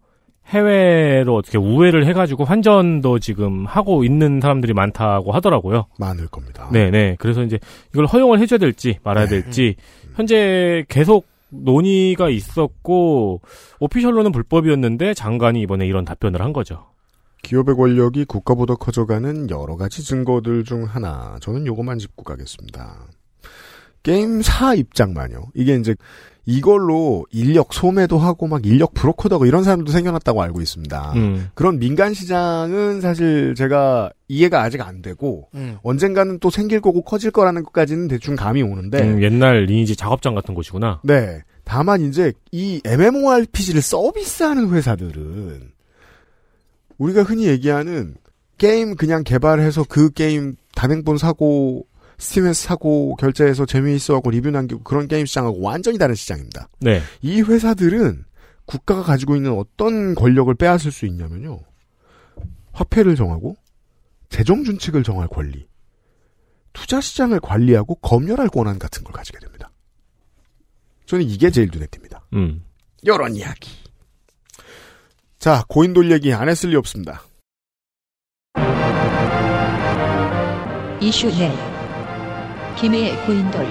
해외로 어떻게 우회를 해가지고 환전도 지금 하고 있는 사람들이 많다고 하더라고요. 많을 겁니다. 네네. 그래서 이제 이걸 허용을 해줘야 될지 말아야 네. 될지 현재 계속 논의가 있었고 오피셜로는 불법이었는데 장관이 이번에 이런 답변을 한 거죠. 기업의 권력이 국가보다 커져가는 여러 가지 증거들 중 하나. 저는 요것만 짚고 가겠습니다. 게임사 입장만요. 이게 이제 이걸로 인력 소매도 하고 막 인력 브로커도 하고 이런 사람도 생겨났다고 알고 있습니다. 음. 그런 민간 시장은 사실 제가 이해가 아직 안 되고 언젠가는 또 생길 거고 커질 거라는 것까지는 대충 감이 오는데 음, 옛날 리니지 작업장 같은 곳이구나. 네. 다만 이제 이 MMORPG를 서비스하는 회사들은 우리가 흔히 얘기하는 게임 그냥 개발해서 그 게임 단행본 사고 스팀에서 사고 결제해서 재미있어하고 리뷰 남기고 그런 게임 시장하고 완전히 다른 시장입니다. 네. 이 회사들은 국가가 가지고 있는 어떤 권력을 빼앗을 수 있냐면요. 화폐를 정하고 재정 준칙을 정할 권리, 투자 시장을 관리하고 검열할 권한 같은 걸 가지게 됩니다. 저는 이게 제일 눈에 띕니다. 음. 요런 이야기. 자, 고인돌 얘기 안 했을 리 없습니다. 이슈 넷 김해 고인돌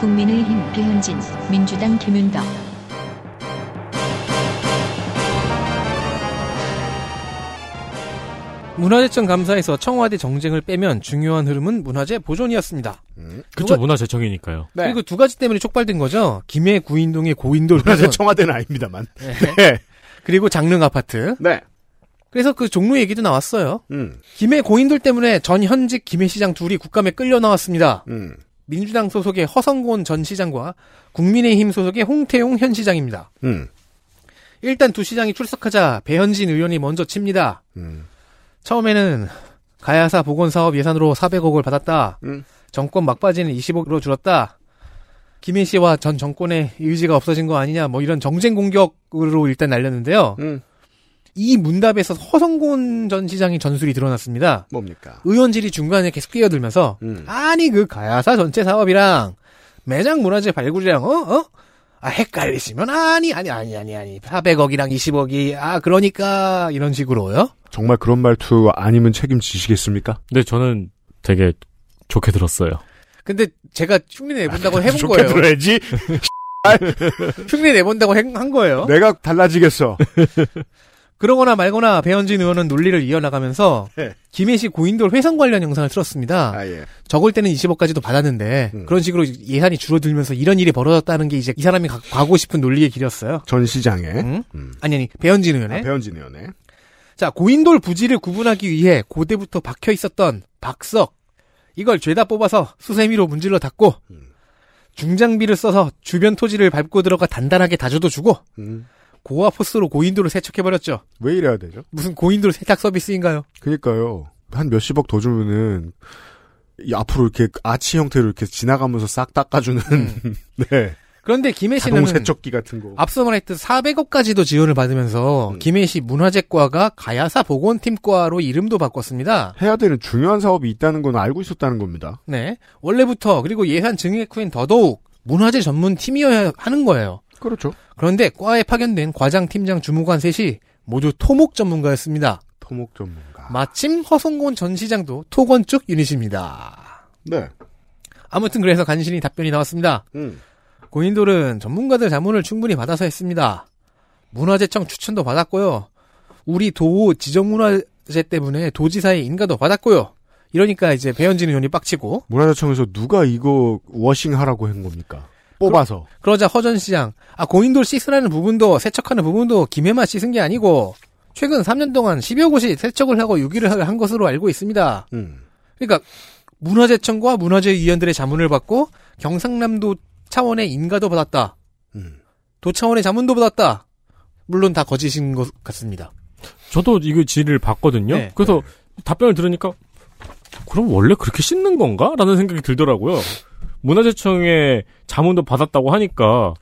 국민의힘 배현진 민주당 김윤덕 문화재청 감사에서 청와대 정쟁을 빼면 중요한 흐름은 문화재 보존이었습니다. 그쵸, 누가- 문화재청이니까요. 네. 그리고 두 가지 때문에 촉발된 거죠. 김해 구인동의 고인돌 문화재 청와대는 아닙니다만. 네. 네. 그리고 장릉 아파트. 네. 그래서 그 종로 얘기도 나왔어요. 음, 김해 고인돌 때문에 전 현직 김해시장 둘이 국감에 끌려 나왔습니다. 음, 민주당 소속의 허성곤 전 시장과 국민의힘 소속의 홍태용 현 시장입니다. 음, 일단 두 시장이 출석하자 배현진 의원이 먼저 칩니다. 음. 처음에는 가야사 보건사업 예산으로 400억을 받았다. 음. 정권 막바지는 20억으로 줄었다. 김해 씨와 전 정권의 의지가 없어진 거 아니냐, 뭐 이런 정쟁 공격으로 일단 날렸는데요. 음. 이 문답에서 허성곤 전 시장의 전술이 드러났습니다. 뭡니까? 의원질이 중간에 계속 끼어들면서 음. 아니 그 가야사 전체 사업이랑 매장 문화재 발굴이랑 어? 어? 아 헷갈리시면 아니 아니 아니 아니 아니 400억이랑 20억이 아 그러니까 이런 식으로요? 정말 그런 말투 아니면 책임지시겠습니까? 근데 저는 되게 좋게 들었어요. 근데 제가 흉내 내본다고 해본 좋게 거예요. 들어야지. 흉내 내본다고 행- 한 거예요. 내가 달라지겠어. 그러거나 말거나 배현진 의원은 논리를 이어나가면서 네. 김해시 고인돌 회선 관련 영상을 틀었습니다. 아, 예. 적을 때는 20억까지도 받았는데 음. 그런 식으로 예산이 줄어들면서 이런 일이 벌어졌다는 게 이제 이 사람이 가, 가고 싶은 논리의 길이었어요. 전 시장에. 응? 음. 아니 아니 배현진 아, 의원의 배현진 의원의. 자 고인돌 부지를 구분하기 위해 고대부터 박혀 있었던 박석 이걸 죄다 뽑아서 수세미로 문질러 닫고 음. 중장비를 써서 주변 토지를 밟고 들어가 단단하게 다져도 주고 음. 고아 포스로 고인도를 세척해버렸죠. 왜 이래야 되죠? 무슨 고인도 세탁 서비스인가요? 그니까요. 한 몇십억 더 주면은, 이 앞으로 이렇게 아치 형태로 이렇게 지나가면서 싹 닦아주는, 네. 그런데 김해 씨는 자동 세척기 같은 거. 앞서 말했듯 400억까지도 지원을 받으면서 음. 김해 시 문화재과가 가야사 보건팀과로 이름도 바꿨습니다. 해야 되는 중요한 사업이 있다는 건 알고 있었다는 겁니다. 네. 원래부터 그리고 예산 증액 후엔 더더욱 문화재 전문 팀이어야 하는 거예요. 그렇죠. 그런데 과에 파견된 과장, 팀장, 주무관 셋이 모두 토목 전문가였습니다. 토목 전문가. 마침 허성곤 전 시장도 토건 쪽 유닛입니다. 네. 아무튼 그래서 간신히 답변이 나왔습니다. 음. 고인돌은 전문가들 자문을 충분히 받아서 했습니다. 문화재청 추천도 받았고요. 우리 도 지정문화재 때문에 도지사의 인가도 받았고요. 이러니까 이제 배현진 의원이 빡치고 문화재청에서 누가 이거 워싱하라고 한 겁니까? 뽑아서. 그러자 허전 시장 아 고인돌 씻으라는 부분도 세척하는 부분도 김해만 씻은 게 아니고 최근 3년 동안 10여 곳이 세척을 하고 유기를 한 것으로 알고 있습니다. 음. 그러니까 문화재청과 문화재위원들의 자문을 받고 경상남도 차원의 인가도 받았다. 음. 도 차원의 자문도 받았다. 물론 다 거짓인 것 같습니다. 저도 이거 질의를 봤거든요. 네. 그래서 답변을 들으니까 그럼 원래 그렇게 씻는 건가? 라는 생각이 들더라고요. 문화재청에 자문도 받았다고 하니까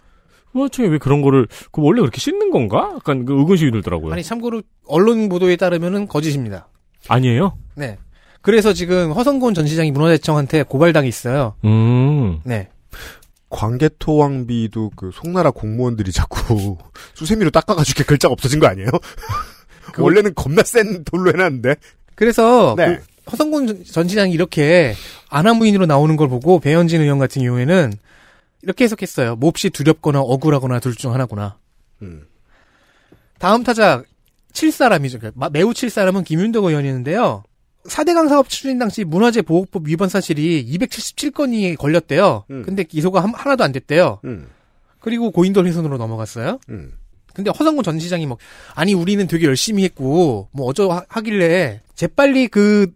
문화재청에 왜 그런 거를 그 원래 그렇게 씻는 건가? 약간 그 의구심이 들더라고요. 아니 참고로 언론 보도에 따르면은 거짓입니다. 아니에요? 네. 그래서 지금 허성곤 전 시장이 문화재청한테 고발당이 있어요. 음. 네. 광개토왕비도 그 송나라 공무원들이 자꾸 수세미로 닦아가지고 글자가 없어진 거 아니에요? 원래는 겁나 센 돌로 해놨는데. 그래서 네. 그 허성곤 전 시장이 이렇게 아나무인으로 나오는 걸 보고 배현진 의원 같은 경우에는 이렇게 해석했어요. 몹시 두렵거나 억울하거나 둘 중 하나구나. 음. 다음 타자 칠 사람이죠. 그러니까 마- 매우 칠 사람은 김윤덕 의원이었는데요. 4대강 사업 추진 당시 문화재 보호법 위반 사실이 277건이 걸렸대요. 음. 근데 기소가 한- 하나도 안 됐대요. 음. 그리고 고인돌 훼손으로 넘어갔어요. 음. 근데 허성곤 전 시장이 뭐 아니 우리는 되게 열심히 했고 뭐 어쩌 하- 하길래 재빨리 그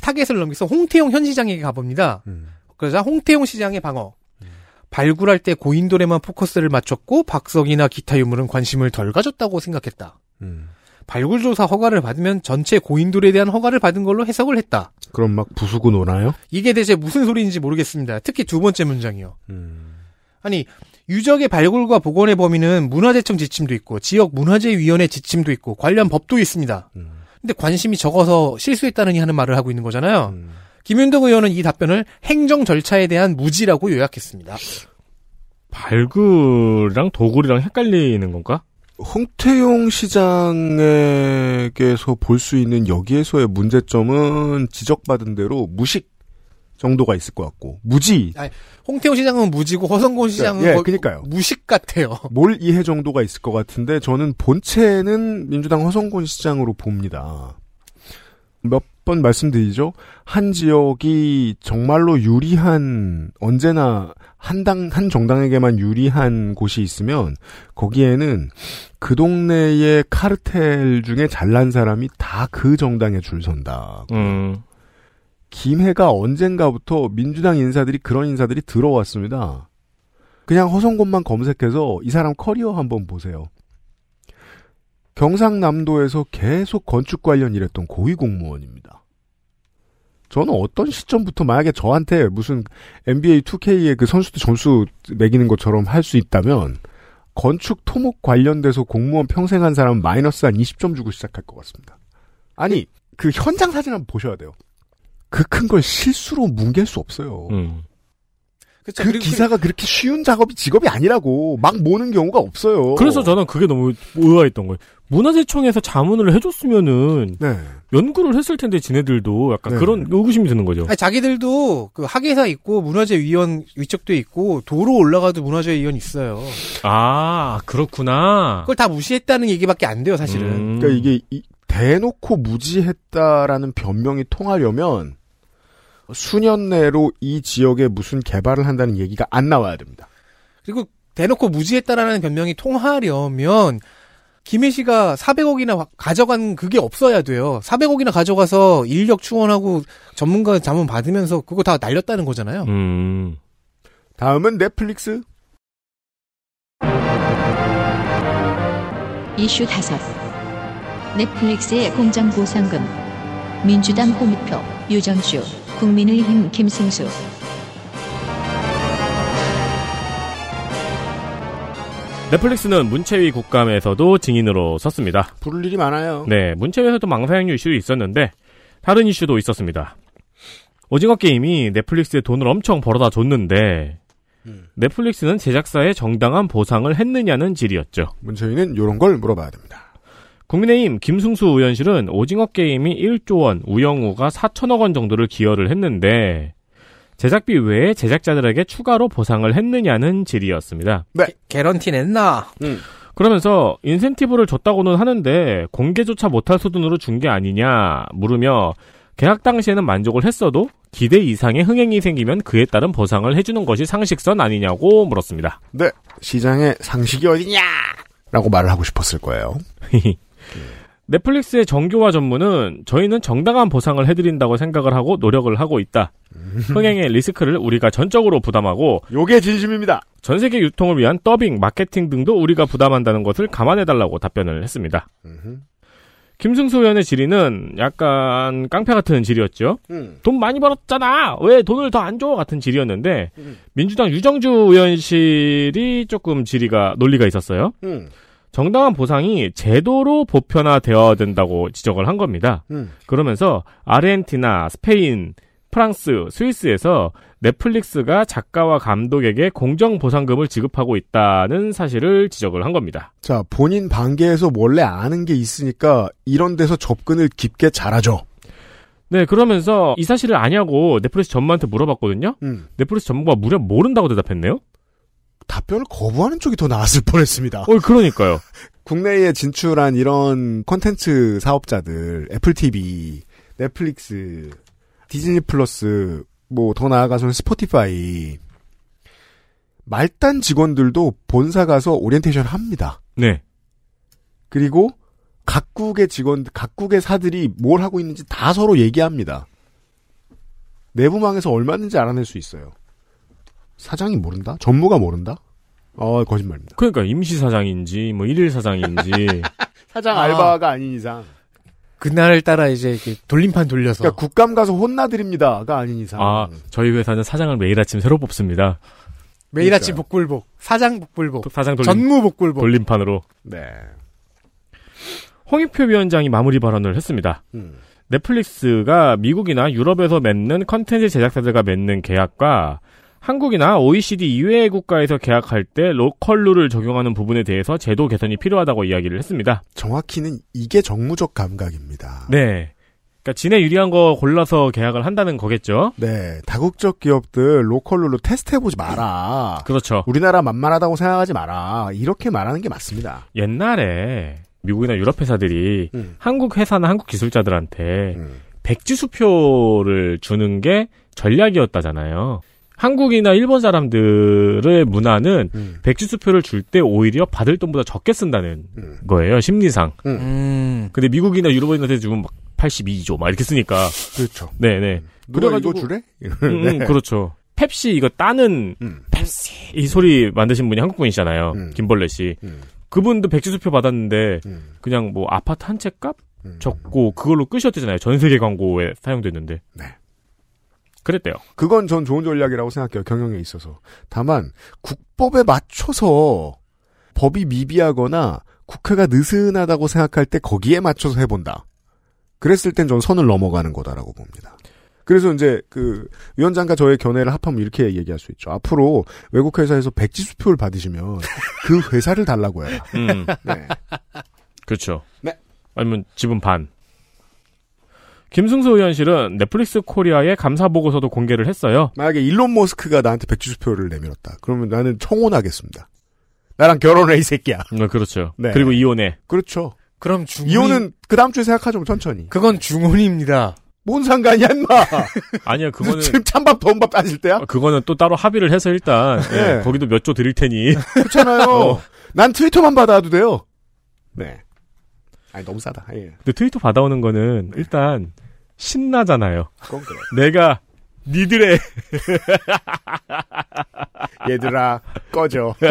타겟을 넘겨서 홍태용 현 시장에게 가봅니다. 음. 그러자 홍태용 시장의 방어. 발굴할 때 고인돌에만 포커스를 맞췄고 박석이나 기타 유물은 관심을 덜 가졌다고 생각했다. 음. 발굴조사 허가를 받으면 전체 고인돌에 대한 허가를 받은 걸로 해석을 했다. 그럼 막 부수고 노나요? 이게 대체 무슨 소리인지 모르겠습니다. 특히 두 번째 문장이요. 음. 아니 유적의 발굴과 복원의 범위는 문화재청 지침도 있고 지역 문화재위원회 지침도 있고 관련 법도 있습니다. 음. 근데 관심이 적어서 실수했다느니 하는 말을 하고 있는 거잖아요. 음. 김윤덕 의원은 이 답변을 행정 절차에 대한 무지라고 요약했습니다. 발굴이랑 도굴이랑 헷갈리는 건가? 홍태용 시장에게서 볼 수 있는 여기에서의 문제점은 지적받은 대로 무식 정도가 있을 것 같고 무지 홍태호 시장은 무지고 허성곤 시장은 예, 그러니까요. 무식 같아요. 몰 이해 정도가 있을 것 같은데 저는 본체는 민주당 허성곤 시장으로 봅니다. 몇 번 말씀드리죠. 한 지역이 정말로 유리한 언제나 한당 한 정당에게만 유리한 곳이 있으면 거기에는 그 동네의 카르텔 중에 잘난 사람이 다 그 정당에 줄 선다. 음. 김해가 언젠가부터 민주당 인사들이 그런 인사들이 들어왔습니다. 그냥 허성곤만 검색해서 이 사람 커리어 한번 보세요. 경상남도에서 계속 건축 관련 일했던 고위 공무원입니다. 저는 어떤 시점부터 만약에 저한테 무슨 NBA 2K의 그 선수들 점수 매기는 것처럼 할 수 있다면 건축 토목 관련돼서 공무원 평생 한 사람은 마이너스 한 20점 주고 시작할 것 같습니다. 아니 그 현장 사진 한번 보셔야 돼요. 그 큰 걸 실수로 뭉갤 수 없어요. 음. 그쵸, 그 기사가 그 렇게 쉬운 작업이 직업이 아니라고 막 모는 경우가 없어요. 그래서 저는 그게 너무 의아했던 거예요. 문화재청에서 자문을 해줬으면은 네. 연구를 했을 텐데 지네들도 약간 네. 그런 의구심이 드는 거죠. 아니, 자기들도 그 학예사 있고 문화재위원 위쪽도 있고 도로 올라가도 문화재위원 있어요. 아 그렇구나. 그걸 다 무시했다는 얘기밖에 안 돼요, 사실은. 음. 그러니까 이게 이- 대놓고 무지했다라는 변명이 통하려면 수년 내로 이 지역에 무슨 개발을 한다는 얘기가 안 나와야 됩니다. 그리고 대놓고 무지했다라는 변명이 통하려면 김혜 씨가 400억이나 가져간 그게 없어야 돼요. 400억이나 가져가서 인력 충원하고 전문가 자문 받으면서 그거 다 날렸다는 거잖아요. 음. 다음은 넷플릭스. 이슈 5 넷플릭스의 공정 보상금 민주당 홍익표 유정수 국민의힘 김승수 넷플릭스는 문체위 국감에서도 증인으로 섰습니다. 부를 일이 많아요. 네, 문체위에서도 망사행류 이슈도 있었는데 다른 이슈도 있었습니다. 오징어 게임이 넷플릭스에 돈을 엄청 벌어다 줬는데 음. 넷플릭스는 제작사에 정당한 보상을 했느냐는 질이었죠. 문재인은 이런 걸 물어봐야 됩니다. 국민의힘 김승수 의원실은 오징어 게임이 1조 원, 우영우가 4천억 원 정도를 기여를 했는데 제작비 외에 제작자들에게 추가로 보상을 했느냐는 질이었습니다. 개런티 냈나? 그러면서 인센티브를 줬다고는 하는데 공개조차 못할 수준으로 준 게 아니냐 물으며 계약 당시에는 만족을 했어도 기대 이상의 흥행이 생기면 그에 따른 보상을 해주는 것이 상식선 아니냐고 물었습니다. 네. 시장에 상식이 어디냐? 라고 말을 하고 싶었을 거예요. 넷플릭스의 정교화 전문은 저희는 정당한 보상을 해드린다고 생각을 하고 노력을 하고 있다. 흥행의 리스크를 우리가 전적으로 부담하고 요게 진심입니다. 전 세계 유통을 위한 더빙, 마케팅 등도 우리가 부담한다는 것을 감안해달라고 답변을 했습니다. 김승수 의원의 질의는 약간 깡패 같은 질이었죠. 음. 돈 많이 벌었잖아. 왜 돈을 더 안 줘? 같은 질이었는데 음. 민주당 유정주 의원실이 조금 질의가 논리가 있었어요. 음. 정당한 보상이 제도로 보편화되어야 된다고 지적을 한 겁니다. 음. 그러면서 아르헨티나, 스페인, 프랑스, 스위스에서 넷플릭스가 작가와 감독에게 공정 보상금을 지급하고 있다는 사실을 지적을 한 겁니다. 자, 본인 반계에서 원래 아는 게 있으니까 이런 데서 접근을 깊게 잘하죠. 네, 그러면서 이 사실을 아냐고 넷플릭스 전무한테 물어봤거든요. 음. 넷플릭스 전무가 무려 모른다고 대답했네요. 답변을 거부하는 쪽이 더 나았을 뻔했습니다. 어, 그러니까요. 국내에 진출한 이런 콘텐츠 사업자들, 애플 TV, 넷플릭스, 디즈니 플러스, 뭐 더 나아가서는 스포티파이, 말단 직원들도 본사 가서 오리엔테이션 합니다. 네. 그리고 각국의 직원, 각국의 지사들이 뭘 하고 있는지 다 서로 얘기합니다. 내부망에서 얼마든지 알아낼 수 있어요. 사장이 모른다? 전무가 모른다? 어, 거짓말입니다. 그러니까 임시 사장인지 뭐 일일 사장인지 사장 아. 알바가 아닌 이상. 그날을 따라 이제 이렇게 돌림판 돌려서 그러니까 국감 가서 혼나드립니다가 아닌 이상. 아, 저희 회사는 사장을 매일 아침 새로 뽑습니다. 매일 그러니까요. 아침 복불복, 사장 복불복, 사장 돌림, 전무 복불복. 돌림판으로 네. 홍익표 위원장이 마무리 발언을 했습니다. 음. 넷플릭스가 미국이나 유럽에서 맺는 컨텐츠 제작사들과 맺는 계약과 한국이나 OECD 이외의 국가에서 계약할 때 local rule을 적용하는 부분에 대해서 제도 개선이 필요하다고 이야기를 했습니다. 정확히는 이게 정무적 감각입니다. 네. 그러니까 지네 유리한 거 골라서 계약을 한다는 거겠죠. 네, 다국적 기업들 local rule로 테스트 해보지 마라. 그렇죠. 우리나라 만만하다고 생각하지 마라. 이렇게 말하는 게 맞습니다. 옛날에 미국이나 유럽 회사들이 음. 한국 회사나 한국 기술자들한테 음. 백지 수표를 주는 게 전략이었다잖아요. 한국이나 일본 사람들의 문화는 음. 백지수표를 줄 때 오히려 받을 돈보다 적게 쓴다는 음. 거예요, 심리상. 음. 근데 미국이나 유럽인한테 주면 막 82조 막 이렇게 쓰니까. 그렇죠. 네네. 누가 그래가지고- 이거 주래? 음, 음, 그렇죠. 펩시 이거 따는 음. 펩시 이 소리 만드신 분이 한국 분이시잖아요. 음. 김벌레 씨. 음. 그분도 백지수표 받았는데 음. 그냥 뭐 아파트 한 채값 음. 적고 그걸로 끝이었대잖아요. 전 세계 광고에 사용됐는데. 네. 그랬대요. 그건 전 좋은 전략이라고 생각해요. 경영에 있어서. 다만 국법에 맞춰서 법이 미비하거나 국회가 느슨하다고 생각할 때 거기에 맞춰서 해본다. 그랬을 땐 전 선을 넘어가는 거다라고 봅니다. 그래서 이제 그 위원장과 저의 견해를 합하면 이렇게 얘기할 수 있죠. 앞으로 외국 회사에서 백지 수표를 받으시면 그 회사를 달라고 해라. 음, 네. 그렇죠. 네. 아니면 지분 반. 김승수 의원실은 넷플릭스 코리아의 감사 보고서도 공개를 했어요. 만약에 일론 머스크가 나한테 백지수표를 내밀었다. 그러면 나는 청혼하겠습니다. 나랑 결혼해 이 새끼야. 네, 그렇죠. 네. 그리고 이혼해. 그렇죠. 그럼 중훈이 이혼은 그 다음 주에 생각하죠. 천천히. 그건 중훈입니다. 뭔 상관이야, 인마. 아니야, 그거는 지금 찬밥, 더운밥 따질 때야? 어, 그거는 또 따로 합의를 해서 일단 네. 예, 거기도 몇 조 드릴 테니 그렇잖아요. 어. 난 트위터만 받아도 돼요. 네. 아니, 너무 싸다. 예. 근데 트위터 받아오는 거는 일단 신나잖아요. 내가 니들의 얘들아, 꺼져.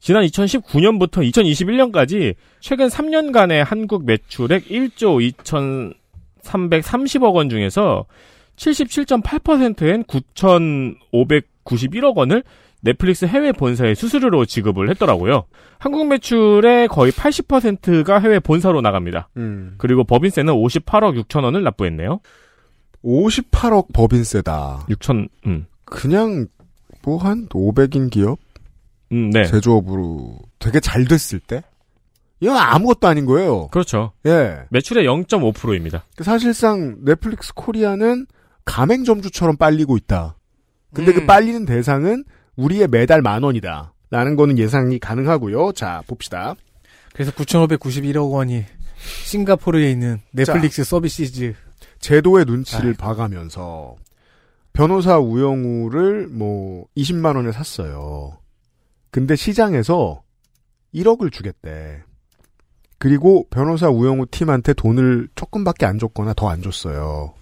지난 2019년부터 2021년까지 최근 3년간의 한국 매출액 1조 2,330억 원 중에서 77.8%인 9,591억 원을 넷플릭스 해외 본사에 수수료로 지급을 했더라고요. 한국 매출의 거의 80%가 해외 본사로 나갑니다. 음. 그리고 법인세는 58억 6천 원을 납부했네요. 58억 법인세다. 6천, 음, 그냥 뭐 한 500인 기업 음, 네. 제조업으로 되게 잘 됐을 때 이건 아무것도 아닌 거예요. 그렇죠. 예. 매출의 0.5%입니다. 사실상 넷플릭스 코리아는 가맹점주처럼 빨리고 있다. 근데 그 음. 빨리는 대상은 우리의 매달 만 원이다. 라는 거는 예상이 가능하고요. 자, 봅시다. 그래서 9,591억 원이 싱가포르에 있는 넷플릭스 서비스즈 제도의 눈치를 봐가면서 변호사 우영우를 뭐 20만 원에 샀어요. 근데 시장에서 1억을 주겠대. 그리고 변호사 우영우 팀한테 돈을 조금밖에 안 줬거나 더 안 줬어요.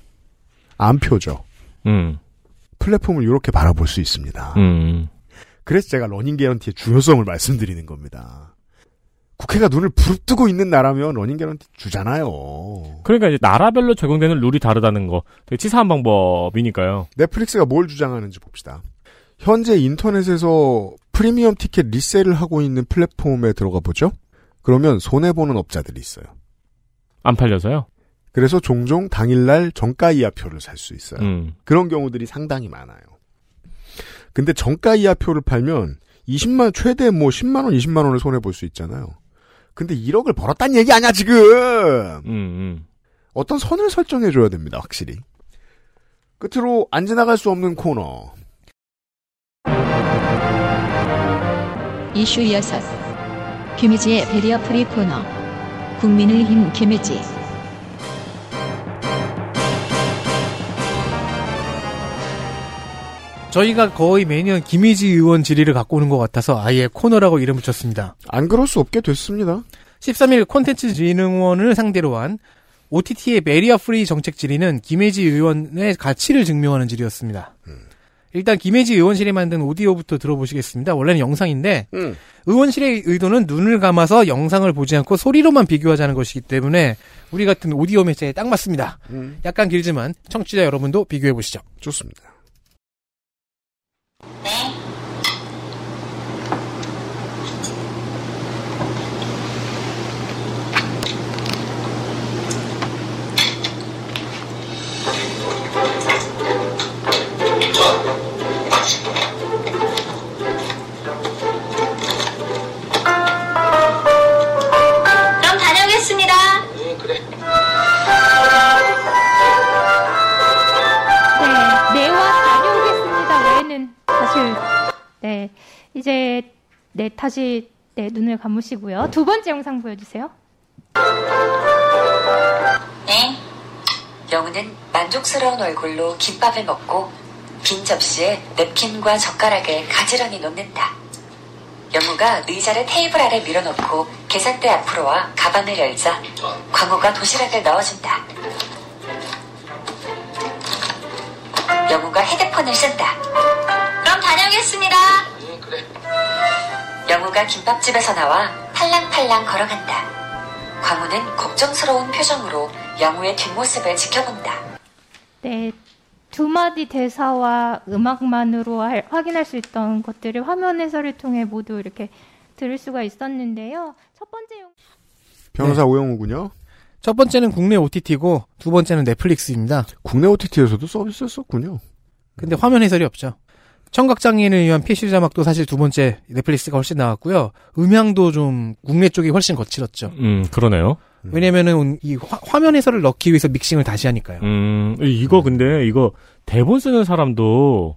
암표죠. 음, 플랫폼을 이렇게 바라볼 수 있습니다. 음. 그래서 제가 running guarantee의 중요성을 말씀드리는 겁니다. 국회가 눈을 부릅뜨고 있는 나라면 running guarantee 주잖아요. 그러니까 이제 나라별로 적용되는 룰이 다르다는 거 되게 치사한 방법이니까요. 넷플릭스가 뭘 주장하는지 봅시다. 현재 인터넷에서 프리미엄 티켓 resell을 하고 있는 플랫폼에 들어가 보죠. 그러면 손해 보는 업자들이 있어요. 안 팔려서요. 그래서 종종 당일날 정가 이하 표를 살 수 있어요. 음. 그런 경우들이 상당히 많아요. 근데 정가 이하 표를 팔면 20만 최대 뭐 10만 원, 20만 원을 손해 볼 수 있잖아요. 근데 1억을 벌었다는 얘기 아니야 지금. 음, 음. 어떤 선을 설정해 줘야 됩니다, 확실히. 끝으로 안 지나갈 수 없는 코너. 이슈 6. 김예지의 barrier free 코너. 국민의힘 김예지. 저희가 거의 매년 김예지 의원 질의를 갖고 오는 것 같아서 아예 코너라고 이름 붙였습니다. 안 그럴 수 없게 됐습니다. 13일 콘텐츠 진흥원을 상대로 한 OTT의 barrier free 정책 질의는 김예지 의원의 가치를 증명하는 질의였습니다. 일단 김예지 의원실이 만든 오디오부터 들어보시겠습니다. 원래는 영상인데 음. 의원실의 의도는 눈을 감아서 영상을 보지 않고 소리로만 비교하자는 것이기 때문에 우리 같은 오디오 매체에 딱 맞습니다. 음, 약간 길지만 청취자 여러분도 비교해 보시죠. 좋습니다. 그 네 이제 네 다시 네 눈을 감으시고요. 두 번째 영상 보여주세요. 네. 영우는 만족스러운 얼굴로 김밥을 먹고 빈 접시에 냅킨과 젓가락을 가지런히 놓는다. 영우가 의자를 테이블 아래 밀어놓고 계산대 앞으로 와 가방을 열자 광호가 도시락을 넣어준다. 영우가 헤드폰을 쓴다. 그럼 다녀오겠습니다. 영우가 김밥집에서 나와 팔랑팔랑 걸어간다. 광우는 걱정스러운 표정으로 영우의 뒷모습을 지켜본다. 네. 두 마디 대사와 음악만으로 할- 확인할 수 있던 것들을 화면 해설을 통해 모두 이렇게 들을 수가 있었는데요. 첫 번째 영... 변호사 오영우군요. 첫 번째는 국내 OTT고 두 번째는 넷플릭스입니다. 국내 OTT에서도 서비스였었군요. 근데 화면 해설이 없죠. 청각장애인을 위한 PC 자막도 사실 두 번째 넷플릭스가 훨씬 나왔고요. 음향도 좀 국내 쪽이 훨씬 거칠었죠. 음, 그러네요. 왜냐면은 이 화, 면 해설을 넣기 위해서 믹싱을 다시 하니까요. 음, 이거 근데 이거 대본 쓰는 사람도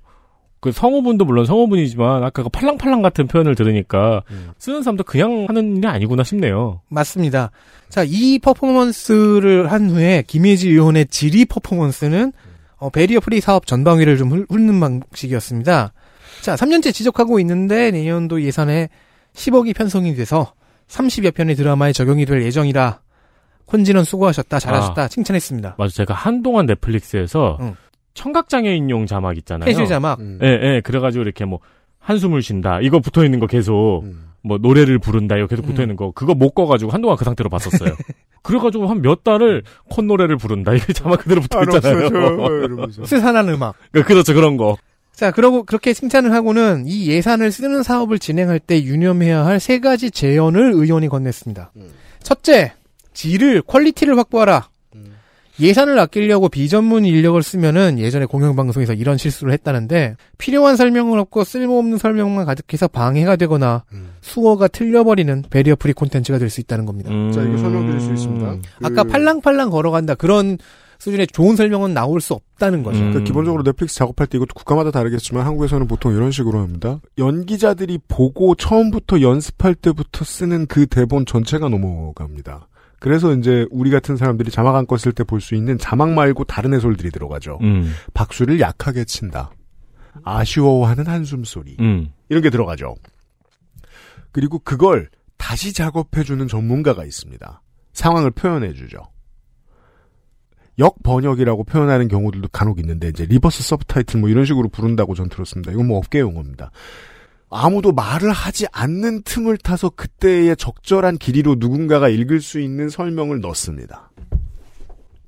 그 성우분도 물론 성우분이지만 아까 그 팔랑팔랑 같은 표현을 들으니까 음. 쓰는 사람도 그냥 하는 일이 아니구나 싶네요. 맞습니다. 자, 이 퍼포먼스를 한 후에 김예지 의원의 질의 퍼포먼스는 어, barrier free 사업 전방위를 좀 훑- 훑는 방식이었습니다. 자, 3년째 지적하고 있는데 내년도 예산에 10억이 편성이 돼서 30여 편의 드라마에 적용이 될 예정이라 콘진원 수고하셨다, 잘하셨다, 칭찬했습니다. 맞아, 제가 한동안 넷플릭스에서 응. 청각장애인용 자막 있잖아요. CC 자막. 음. 예, 예. 그래가지고 이렇게 뭐 한숨을 쉰다. 이거 붙어 있는 거 계속 음. 뭐 노래를 부른다 이거 계속 붙어 음. 있는 거 그거 못 꺼가지고 한동안 그 상태로 봤었어요. 그래가지고 한 몇 달을 콧노래를 부른다 이게 자막 그대로 붙어 있잖아요. 스산한 음악. 그렇죠 그런 거. 자, 그러고 그렇게 칭찬을 하고는 이 예산을 쓰는 사업을 진행할 때 유념해야 할 세 가지 제언을 의원이 건넸습니다. 음. 첫째, 질을 quality를 확보하라. 음. 예산을 아끼려고 비전문 인력을 쓰면은 예전에 공영방송에서 이런 실수를 했다는데 필요한 설명은 없고 쓸모없는 설명만 가득해서 방해가 되거나 음. 수어가 틀려버리는 barrier free 콘텐츠가 될 수 있다는 겁니다. 자, 이거 설명드릴 수 있습니다. 아까 그- 팔랑팔랑 걸어간다 그런 수준의 좋은 설명은 나올 수 없다는 거죠. 음. 그러니까 기본적으로 넷플릭스 작업할 때 이것도 국가마다 다르겠지만 한국에서는 보통 이런 식으로 합니다. 연기자들이 보고 처음부터 연습할 때부터 쓰는 그 대본 전체가 넘어갑니다. 그래서 이제 우리 같은 사람들이 자막 안 껐을 때 볼 수 있는 자막 말고 다른 해설들이 들어가죠. 음. 박수를 약하게 친다. 아쉬워하는 한숨 소리. 음. 이런 게 들어가죠. 그리고 그걸 다시 작업해주는 전문가가 있습니다. 상황을 표현해주죠. 역 번역이라고 표현하는 경우들도 간혹 있는데 이제 reverse subtitle 뭐 이런 식으로 부른다고 전 들었습니다. 이건 뭐 업계 용어입니다. 아무도 말을 하지 않는 틈을 타서 그때의 적절한 길이로 누군가가 읽을 수 있는 설명을 넣습니다.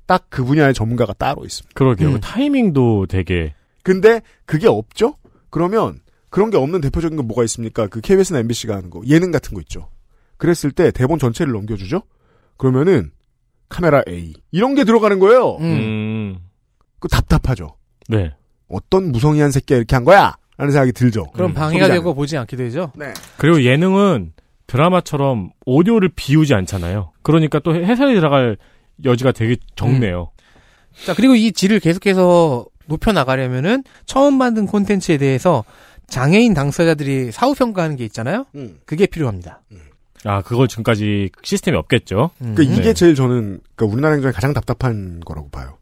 딱 그 분야의 전문가가 따로 있습니다. 그러게요. 음. 타이밍도 되게 근데 그게 없죠? 그러면 그런 게 없는 대표적인 건 뭐가 있습니까? 그 KBS나 MBC가 하는 거 예능 같은 거 있죠. 그랬을 때 대본 전체를 넘겨주죠. 그러면은 카메라 A 이런 게 들어가는 거예요. 음. 음. 그 답답하죠. 네. 어떤 무성의한 새끼가 이렇게 한 거야? 라는 생각이 들죠. 그럼 음, 방해가 소비자는. 되고 보지 않게 되죠. 네. 그리고 예능은 드라마처럼 오디오를 비우지 않잖아요. 그러니까 또 해설이 들어갈 여지가 되게 적네요. 자, 그리고 이 질을 계속해서 높여 나가려면은 처음 만든 콘텐츠에 대해서 장애인 당사자들이 사후 평가하는 게 있잖아요? 음. 그게 필요합니다. 아, 그걸 지금까지 시스템이 없겠죠. 음. 그러니까 이게 네. 제일 저는 그러니까 우리나라 행정에 가장 답답한 거라고 봐요.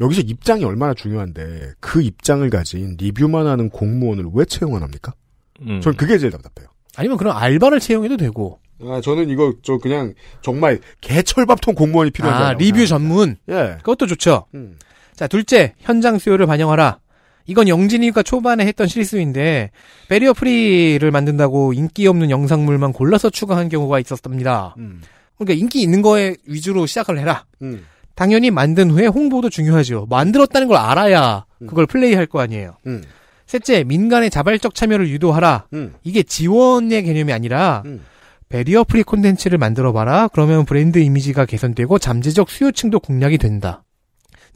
여기서 입장이 얼마나 중요한데 그 입장을 가진 리뷰만 하는 공무원을 왜 채용을 합니까? 음. 전 그게 제일 답답해요. 아니면 그런 알바를 채용해도 되고. 아, 저는 이거 저 그냥 정말 개철밥통 공무원이 필요한 아, 리뷰 전문. 예. 그것도 좋죠. 음. 자, 둘째, 현장 수요를 반영하라. 이건 영진이가 초반에 했던 실수인데, 베리어 프리를 만든다고 인기 없는 영상물만 골라서 추가한 경우가 있었답니다. 음. 그러니까 인기 있는 거에 위주로 시작을 해라. 음. 당연히 만든 후에 홍보도 중요하죠. 만들었다는 걸 알아야 그걸 플레이할 거 아니에요. 음. 셋째, 민간의 자발적 참여를 유도하라. 음. 이게 지원의 개념이 아니라 음. barrier free 콘텐츠를 만들어 봐라. 그러면 브랜드 이미지가 개선되고 잠재적 수요층도 공략이 된다.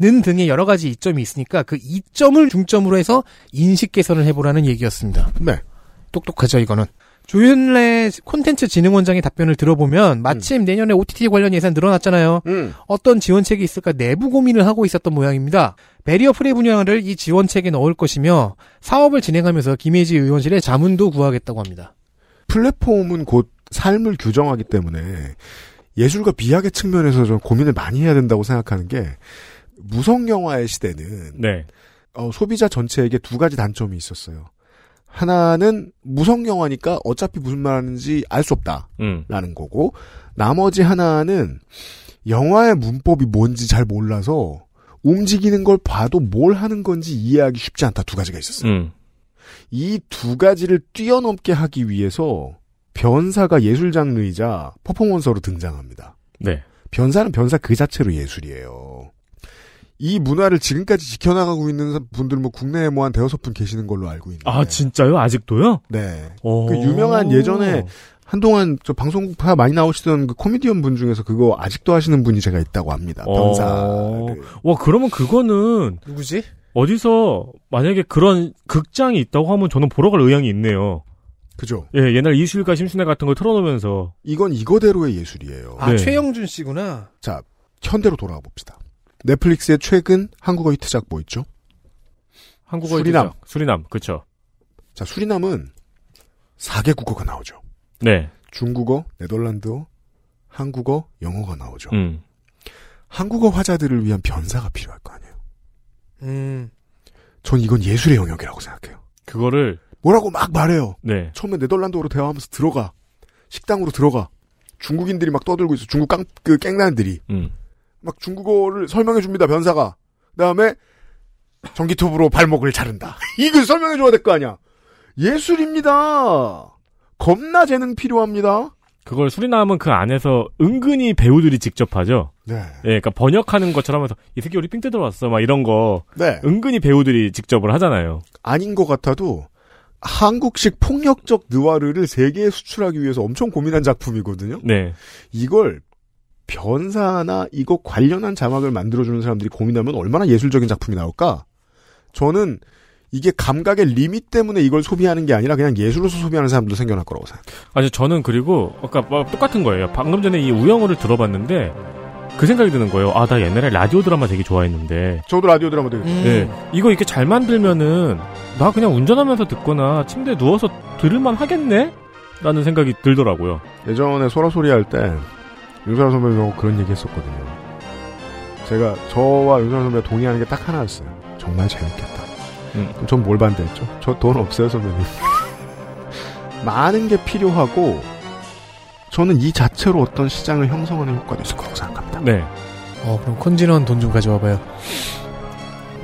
는 등의 여러 가지 이점이 있으니까 그 이점을 중점으로 해서 인식 개선을 해보라는 얘기였습니다. 네. 똑똑하죠, 이거는. 조현래 콘텐츠 진흥원장의 답변을 들어보면 마침 내년에 OTT 관련 예산 늘어났잖아요. 음. 어떤 지원책이 있을까 내부 고민을 하고 있었던 모양입니다. barrier free 분야를 이 지원책에 넣을 것이며 사업을 진행하면서 김예지 의원실에 자문도 구하겠다고 합니다. 플랫폼은 곧 삶을 규정하기 때문에 예술과 비약의 측면에서 좀 고민을 많이 해야 된다고 생각하는 게 무성 영화의 시대는 네. 어, 소비자 전체에게 두 가지 단점이 있었어요. 하나는 무성 영화니까 어차피 무슨 말 하는지 알 수 없다. 음. 라는 거고, 나머지 하나는 영화의 문법이 뭔지 잘 몰라서 움직이는 걸 봐도 뭘 하는 건지 이해하기 쉽지 않다. 두 가지가 있었어요. 음. 이두 가지를 뛰어넘게 하기 위해서 변사가 예술 장르이자 퍼포먼서로 등장합니다. 네. 변사는 변사 그 자체로 예술이에요. 이 문화를 지금까지 지켜나가고 있는 분들 뭐 국내에 뭐 한 대여섯 분 계시는 걸로 알고 있는데. 아, 진짜요? 아직도요? 네. 오. 그 유명한 예전에 한동안 저 방송파 많이 나오시던 그 코미디언 분 중에서 그거 아직도 하시는 분이 제가 있다고 합니다. 어. 변사를. 와, 그러면 그거는 누구지? 어디서 만약에 그런 극장이 있다고 하면 저는 보러 갈 의향이 있네요. 그죠? 예, 옛날 이술가 심순애 같은 거 틀어놓으면서. 이건 이거대로의 예술이에요. 아, 네. 최영준 씨구나. 자, 현대로 돌아가 봅시다. 넷플릭스의 최근 한국어 히트작 뭐 있죠? 한국어 수리남. 있죠? 수리남, 그쵸. 자, 수리남은 4개 국어가 나오죠. 네. 중국어, 네덜란드어, 한국어, 영어가 나오죠. 음. 한국어 화자들을 위한 변사가 필요할 거 아니에요. 음. 전 이건 예술의 영역이라고 생각해요. 그거를, 뭐라고 막 말해요. 네. 처음에 네덜란드어로 대화하면서 들어가. 식당으로 들어가. 중국인들이 막 떠들고 있어. 중국 깡, 그 깽단들이. 음. 막 중국어를 설명해 줍니다, 변사가. 그 다음에 전기톱으로 발목을 자른다. 이걸 설명해 줘야 될 거 아니야. 예술입니다. 겁나 재능 필요합니다. 그걸 수리남은 그 안에서 은근히 배우들이 직접 하죠. 네. 예, 그러니까 번역하는 것처럼 하면서 이 새끼 우리 삥 뜯으러 왔어 막 이런 거 네. 은근히 배우들이 직접을 하잖아요. 아닌 것 같아도 한국식 폭력적 느와르를 세계에 수출하기 위해서 엄청 고민한 작품이거든요. 네. 이걸 변사나 이거 관련한 자막을 만들어주는 사람들이 고민하면 얼마나 예술적인 작품이 나올까? 저는 이게 감각의 리밋 때문에 이걸 소비하는 게 아니라 그냥 예술로서 소비하는 사람도 생겨날 거라고 생각해요. 아니 저는 그리고 아까 뭐 똑같은 거예요. 방금 전에 이 우영우를 들어봤는데 그 생각이 드는 거예요. 아 나 옛날에 라디오 드라마 되게 좋아했는데. 저도 라디오 드라마 되게 음. 네. 이거 이렇게 잘 만들면은 나 그냥 운전하면서 듣거나 침대에 누워서 들을만 하겠네? 라는 생각이 들더라고요. 예전에 소라소리 할 때 윤사람 선배님하고 그런 얘기 했었거든요. 제가 저와 윤사람 선배가 동의하는 게 딱 하나였어요. 정말 재밌겠다. 음. 그럼 전 뭘 반대했죠? 저 돈 없어요, 선배님. 많은 게 필요하고 저는 이 자체로 어떤 시장을 형성하는 효과도 있을 거라고 생각합니다. 네. 어, 그럼 콘진원 돈좀 가져와봐요.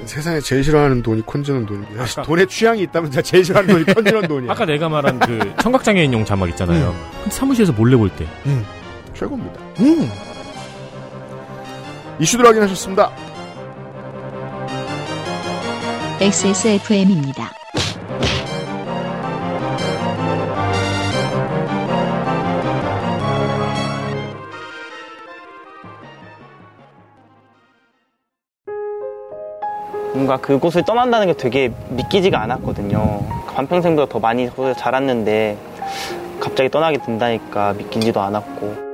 세상에 제일 싫어하는 돈이 돈입니다. 아까- 돈에 취향이 있다면 제가 제일 싫어하는 돈이 콘지넌 돈이에요. 아까 내가 말한 그 청각장애인용 자막 있잖아요. 사무실에서 몰래 볼 때. 최고입니다. 음. 이슈들 확인하셨습니다. XSFM입니다. 뭔가 그곳을 떠난다는 게 되게 믿기지가 않았거든요. 반평생보다 더 많이 거기서 자랐는데 갑자기 떠나게 된다니까 믿기지도 않았고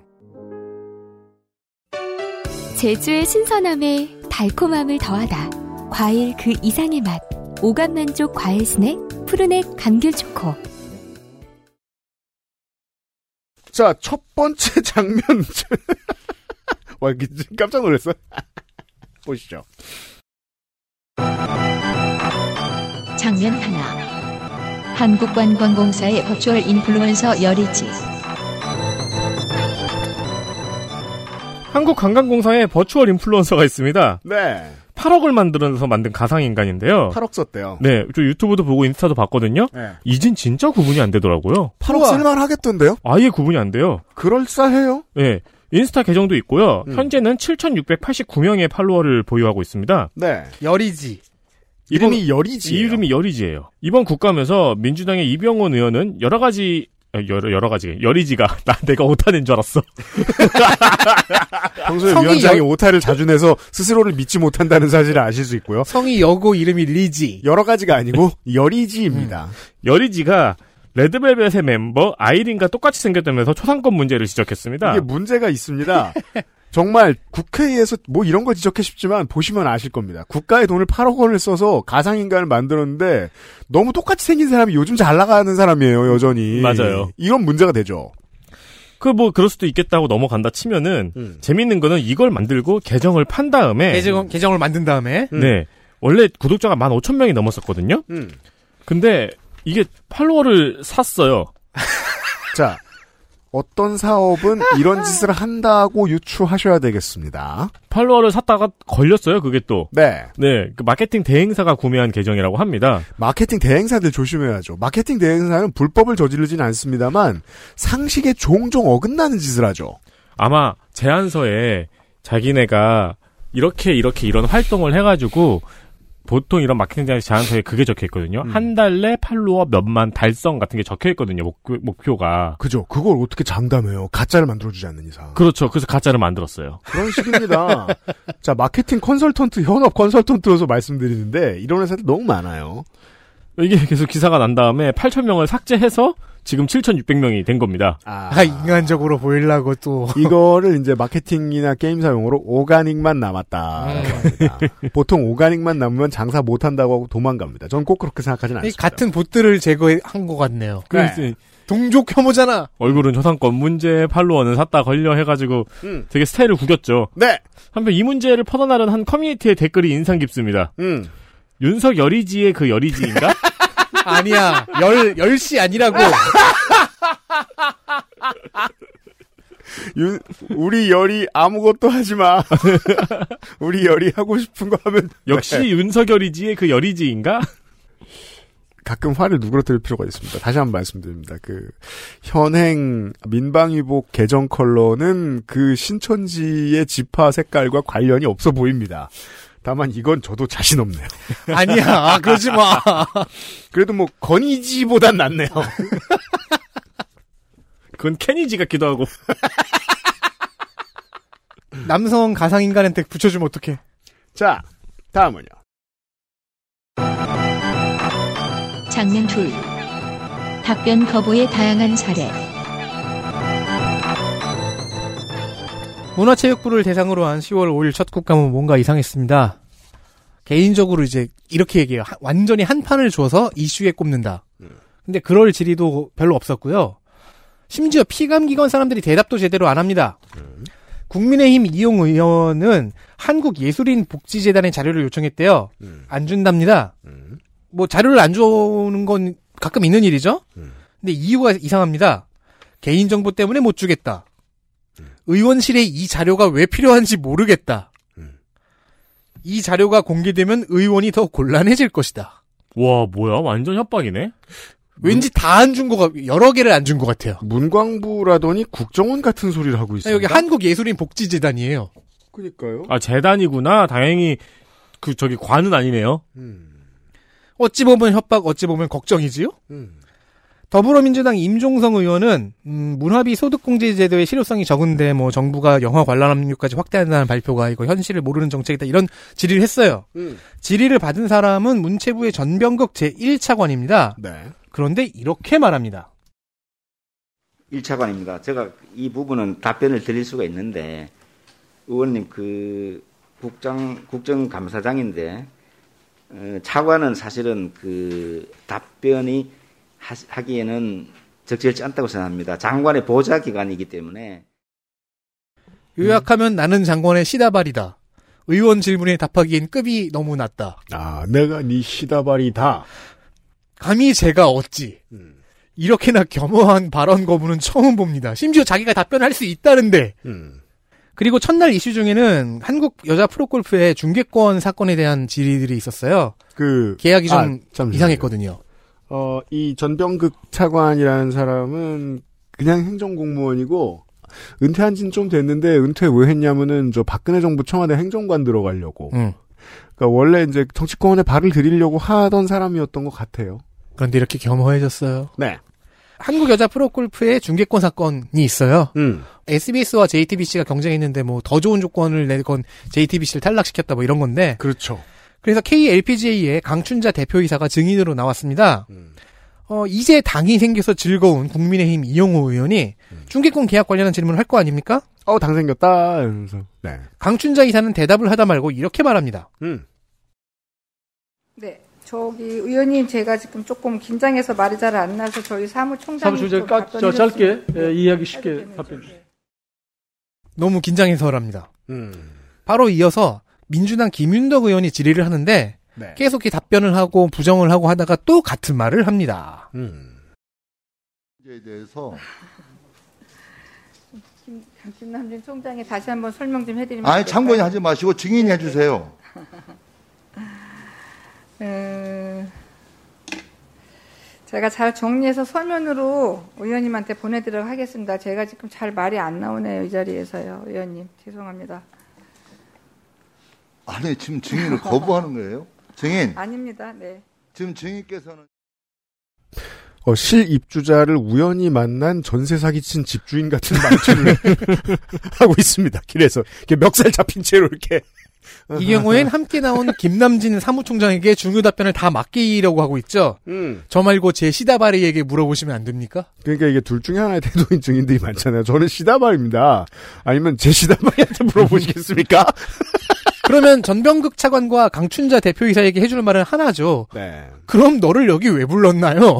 제주의 신선함에 달콤함을 더하다. 과일 그 이상의 맛. 오감 만족 과일 스낵 푸르넥 감귤 초코. 자, 첫 번째 장면. 와, 깜짝 놀랐어. 보시죠. 장면 하나. 한국관광공사의 버추얼 인플루언서 열이지. 한국관광공사에 버추얼 인플루언서가 있습니다. 네. 8억을 만들어서 만든 가상인간인데요. 8억 썼대요. 네, 저 유튜브도 보고 인스타도 봤거든요. 네. 이젠 진짜 구분이 안 되더라고요. 8억 쓸만 하겠던데요? 아예 구분이 안 돼요. 그럴싸해요? 네. 인스타 계정도 있고요. 음. 현재는 7,689명의 팔로워를 보유하고 있습니다. 네. 열이지. 이름이 열이지. 이 이름이 열이지예요. 이번 국감에서 민주당의 이병헌 의원은 여러 가지 어, 여러 여러 가지 열이지가 나 내가 오타낸 줄 알았어. 평소에 위원장이 여- 오타를 자주 내서 스스로를 믿지 못한다는 사실을 아실 수 있고요. 성이 여고 이름이 리지. 여러 가지가 아니고 열이지입니다. 열이지가 레드벨벳의 멤버 아이린과 똑같이 생겼다면서 초상권 문제를 지적했습니다. 이게 문제가 있습니다. 정말 국회에서 뭐 이런 거 지적해 싶지만 보시면 아실 겁니다. 국가의 돈을 8억 원을 써서 가상인간을 만들었는데 너무 똑같이 생긴 사람이 요즘 잘 나가는 사람이에요, 여전히. 맞아요. 이런 문제가 되죠. 그 뭐 그럴 수도 있겠다고 넘어간다 치면은 음. 재밌는 거는 이걸 만들고 계정을 판 다음에 계정, 계정을 만든 다음에 네 원래 구독자가 15,000명이 넘었었거든요. 음. 근데 이게 팔로워를 샀어요. 자, 어떤 사업은 이런 짓을 한다고 유추하셔야 되겠습니다. 팔로워를 샀다가 걸렸어요. 그게 또. 네. 네, 그 마케팅 대행사가 구매한 계정이라고 합니다. 마케팅 대행사들 조심해야죠. 마케팅 대행사는 불법을 저지르진 않습니다만 상식에 종종 어긋나는 짓을 하죠. 아마 제안서에 자기네가 이렇게 이렇게 이런 활동을 해가지고 보통 이런 마케팅 제안서에 그게 적혀 있거든요. 음. 한달 내 팔로워 몇만 달성 같은 게 적혀 있거든요. 목표, 목표 가. 그죠. 그걸 어떻게 장담해요. 가짜를 만들어주지 않는 이상. 그렇죠. 그래서 가짜를 만들었어요. 그런 식입니다. 자, 마케팅 컨설턴트, 현업 컨설턴트로서 말씀드리는데, 이런 회사들 너무 많아요. 이게 계속 기사가 난 다음에 8,000명을 삭제해서 지금 7,600명이 된 겁니다. 아, 인간적으로 보이려고 또. 이거를 이제 마케팅이나 게임 사용으로 오가닉만 남았다. 합니다. 보통 오가닉만 남으면 장사 못한다고 하고 도망갑니다. 전 꼭 그렇게 생각하진 이 않습니다. 같은 보트를 제거한 것 같네요. 그래서 동족 혐오잖아. 얼굴은 저상권 문제 팔로워는 샀다 걸려 해가지고 음. 되게 스타일을 구겼죠. 네. 한편 이 문제를 퍼나나른 한 커뮤니티의 댓글이 인상 깊습니다. 음. 윤석 여리지의 그 여리지인가? 아니야. 열, 열시 아니라고. 윤- 우리 열이 아무것도 하지 마. 우리 열이 하고 싶은 거 하면 역시 네. 윤석열이지의 그 여리지인가? 가끔 화를 누그러뜨릴 필요가 있습니다. 다시 한번 말씀드립니다. 그 현행 민방위복 계정 컬러는 그 신천지의 지파 색깔과 관련이 없어 보입니다. 다만 이건 저도 자신 없네요. 아니야. 그러지 마. 그래도 뭐 건이지보단 낫네요. 그건 캐니지 같기도 하고. 남성 가상인간한테 붙여주면 어떡해. 자, 다음은요. 장면 둘. 답변 거부의 다양한 사례. 문화체육부를 대상으로 한 10월 5일 첫 국감은 뭔가 이상했습니다. 개인적으로 이제 이렇게 얘기해요. 하- 완전히 한 판을 줘서 이슈에 꼽는다. 근데 그럴 질의도 별로 없었고요. 심지어 피감기관 사람들이 대답도 제대로 안 합니다. 국민의힘 이용 의원은 한국예술인 복지재단의 자료를 요청했대요. 안 준답니다. 뭐 자료를 안 주는 건 가끔 있는 일이죠. 근데 이유가 이상합니다. 개인정보 때문에 못 주겠다. 의원실에 이 자료가 왜 필요한지 모르겠다. 이 자료가 공개되면 의원이 더 곤란해질 것이다. 와, 뭐야? 완전 협박이네? 왠지 다 안 준 거가 여러 개를 안 준 것 같아요. 문광부라더니 국정원 같은 소리를 하고 있습니다. 여기 한국예술인 복지재단이에요. 그니까요. 아, 재단이구나. 다행히, 그, 저기, 관은 아니네요. 어찌 보면 협박, 어찌 보면 걱정이지요? 더불어민주당 임종성 의원은 음, 문화비 소득공제 제도의 실효성이 적은데 뭐 정부가 영화 관람 압류까지 확대한다는 발표가 이거 현실을 모르는 정책이다 이런 질의를 했어요. 질의를 받은 사람은 문체부의 전병극 제1차관입니다. 네. 그런데 이렇게 말합니다. 1차관입니다. 제가 이 부분은 답변을 드릴 수가 있는데 의원님 그 국장 국정감사장인데 어, 차관은 사실은 그 답변이 하, 하기에는 적절치 않다고 생각합니다. 장관의 보좌 기관이기 때문에 요약하면 나는 장관의 시다발이다. 의원 질문에 답하기엔 급이 너무 낮다. 아, 내가 네 시다발이다. 감히 제가 어찌 이렇게나 겸허한 발언 거부는 처음 봅니다. 심지어 자기가 답변할 수 있다는데. 그리고 첫날 이슈 중에는 한국 여자 프로골프의 중계권 사건에 대한 질의들이 있었어요. 그 계약이 좀 아. 이상했거든요. 어, 이 전병극 차관이라는 사람은 그냥 행정공무원이고 은퇴한 지는 좀 됐는데 은퇴 왜 했냐면은 저 박근혜 정부 청와대 행정관 들어가려고. 음. 그러니까 원래 이제 정치권에 발을 들이려고 하던 사람이었던 것 같아요. 그런데 이렇게 겸허해졌어요. 네. 한국 여자 프로골프의 중계권 사건이 있어요. 음. SBS와 JTBC가 경쟁했는데 뭐 더 좋은 조건을 내건 JTBC를 탈락시켰다 뭐 이런 건데. 그렇죠. 그래서 KLPGA의 강춘자 대표이사가 증인으로 나왔습니다. 어, 이제 당이 생겨서 즐거운 국민의힘 이용호 의원이 중계권 계약 관련한 질문을 할 거 아닙니까? 어, 당 생겼다. 이러면서. 네. 강춘자 이사는 대답을 하다 말고 이렇게 말합니다. 음. 네. 저기 의원님 제가 지금 조금 긴장해서 말이 잘 안 나서 저희 사무총장님 사무총장 좀 까, 저 짧게 예, 네. 이해하기 쉽게 답변 주세요. 너무 긴장해서랍니다. 음. 바로 이어서 민주당 김윤덕 의원이 질의를 하는데 네. 계속 답변을 하고 부정을 하고 하다가 또 같은 말을 합니다. 음. 문제에 대해서 김, 김남진 총장이 다시 한번 설명 좀 해드리면 아니 안 참고인? 하지 마시고 증인해 주세요. 어, 제가 잘 정리해서 서면으로 의원님한테 보내드리도록 하겠습니다. 제가 지금 잘 말이 안 나오네요. 이 자리에서요. 의원님. 죄송합니다. 아니 지금 증인을 거부하는 거예요? 증인 아닙니다. 네. 지금 증인께서는 어, 실입주자를 우연히 만난 전세 사기친 집주인 같은 말투를 하고 있습니다. 길에서 이렇게 멱살 잡힌 채로 이렇게 이 경우엔 함께 나온 김남진 사무총장에게 중요 답변을 다 맡기려고 하고 있죠. 음. 저 말고 제 시다바리에게 물어보시면 안 됩니까? 그러니까 이게 둘 중에 하나의 태도인 증인들이 많잖아요. 저는 시다발입니다. 아니면 제 시다발이한테 물어보시겠습니까? 그러면 전병극 차관과 강춘자 대표이사에게 해줄 말은 하나죠. 네. 그럼 너를 여기 왜 불렀나요?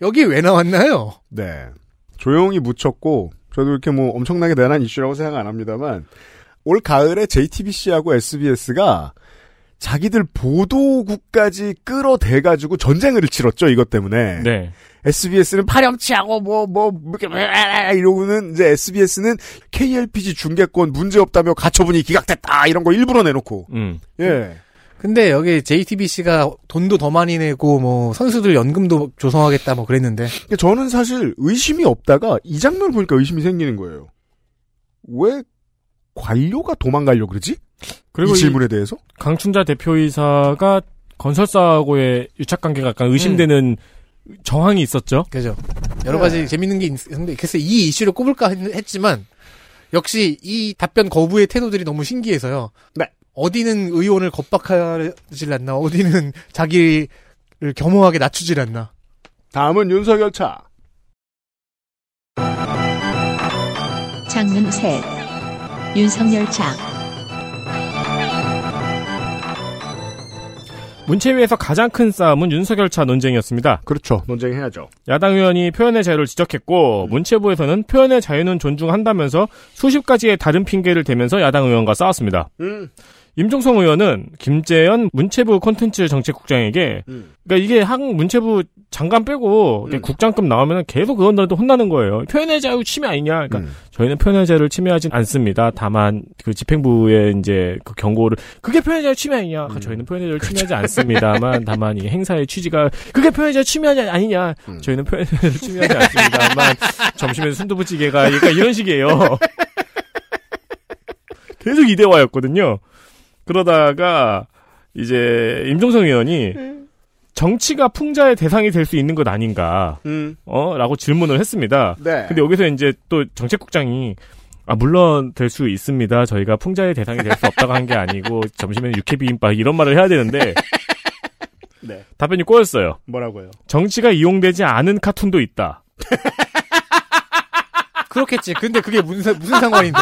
여기 왜 나왔나요? 네. 조용히 묻혔고, 저도 이렇게 뭐 엄청나게 대단한 이슈라고 생각 안 합니다만, 올 가을에 JTBC하고 SBS가 자기들 보도국까지 끌어대가지고 전쟁을 치렀죠, 이것 때문에. 네. SBS는 파렴치하고 뭐, 뭐, 이렇게, 이러고는 이제 SBS는 KLPG 중계권 문제 없다며 가처분이 기각됐다, 이런 거 일부러 내놓고. 음. 예. 근데 여기 JTBC가 돈도 더 많이 내고 뭐 선수들 연금도 조성하겠다 뭐 그랬는데 저는 사실 의심이 없다가 이 장면을 보니까 의심이 생기는 거예요. 왜 관료가 도망가려 그러지? 그리고 이이 질문에 대해서? 강춘자 대표이사가 건설사하고의 유착 관계가 약간 의심되는 정황이 있었죠. 그죠. 여러 가지 재밌는 게 있는데 글쎄 이 이슈를 꼽을까 했- 했지만 역시 이 답변 거부의 태도들이 너무 신기해서요. 네. 어디는 의원을 겁박하질 않나 어디는 자기를 겸허하게 낮추질 않나. 다음은 윤석열 차. 장문 셋. 윤석열 차. 문체위에서 가장 큰 싸움은 윤석열 차 논쟁이었습니다. 그렇죠. 논쟁해야죠. 야당 의원이 표현의 자유를 지적했고 문체부에서는 표현의 자유는 존중한다면서 수십 가지의 다른 핑계를 대면서 야당 의원과 싸웠습니다. 음. 임종성 의원은 김재현 문체부 콘텐츠 정책국장에게 음. 그러니까 이게 한 문체부 장관 빼고 이렇게 국장급 나오면 계속 의원들한테 혼나는 거예요. 표현의 자유 침해 아니냐. 그러니까 음. 저희는 표현의 자유를 침해하진 않습니다. 다만 그 집행부의 이제 그 경고를 그게 표현의 자유 침해 아니냐. 음. 저희는 표현의 자유를 그렇죠. 침해하지 않습니다만 다만 이 행사의 취지가 그게 표현의 자유 침해하지 아니냐. 음. 저희는 표현의 자유를 침해하지 않습니다만 점심에 순두부찌개가 그러니까 이런 식이에요. 계속 이대화였거든요. 그러다가 이제 임종성 의원이 정치가 풍자의 대상이 될 수 있는 것 아닌가, 음. 어? 라고 질문을 했습니다. 네. 근데 여기서 이제 또 정책국장이 아, 물론 될 수 있습니다. 저희가 풍자의 대상이 될 수 없다고 한 게 아니고 점심에는 육회비빔밥 이런 말을 해야 되는데 네. 답변이 꼬였어요. 뭐라고요? 정치가 이용되지 않은 카툰도 있다. 그렇겠지. 근데 그게 무슨 사- 무슨 상관인데?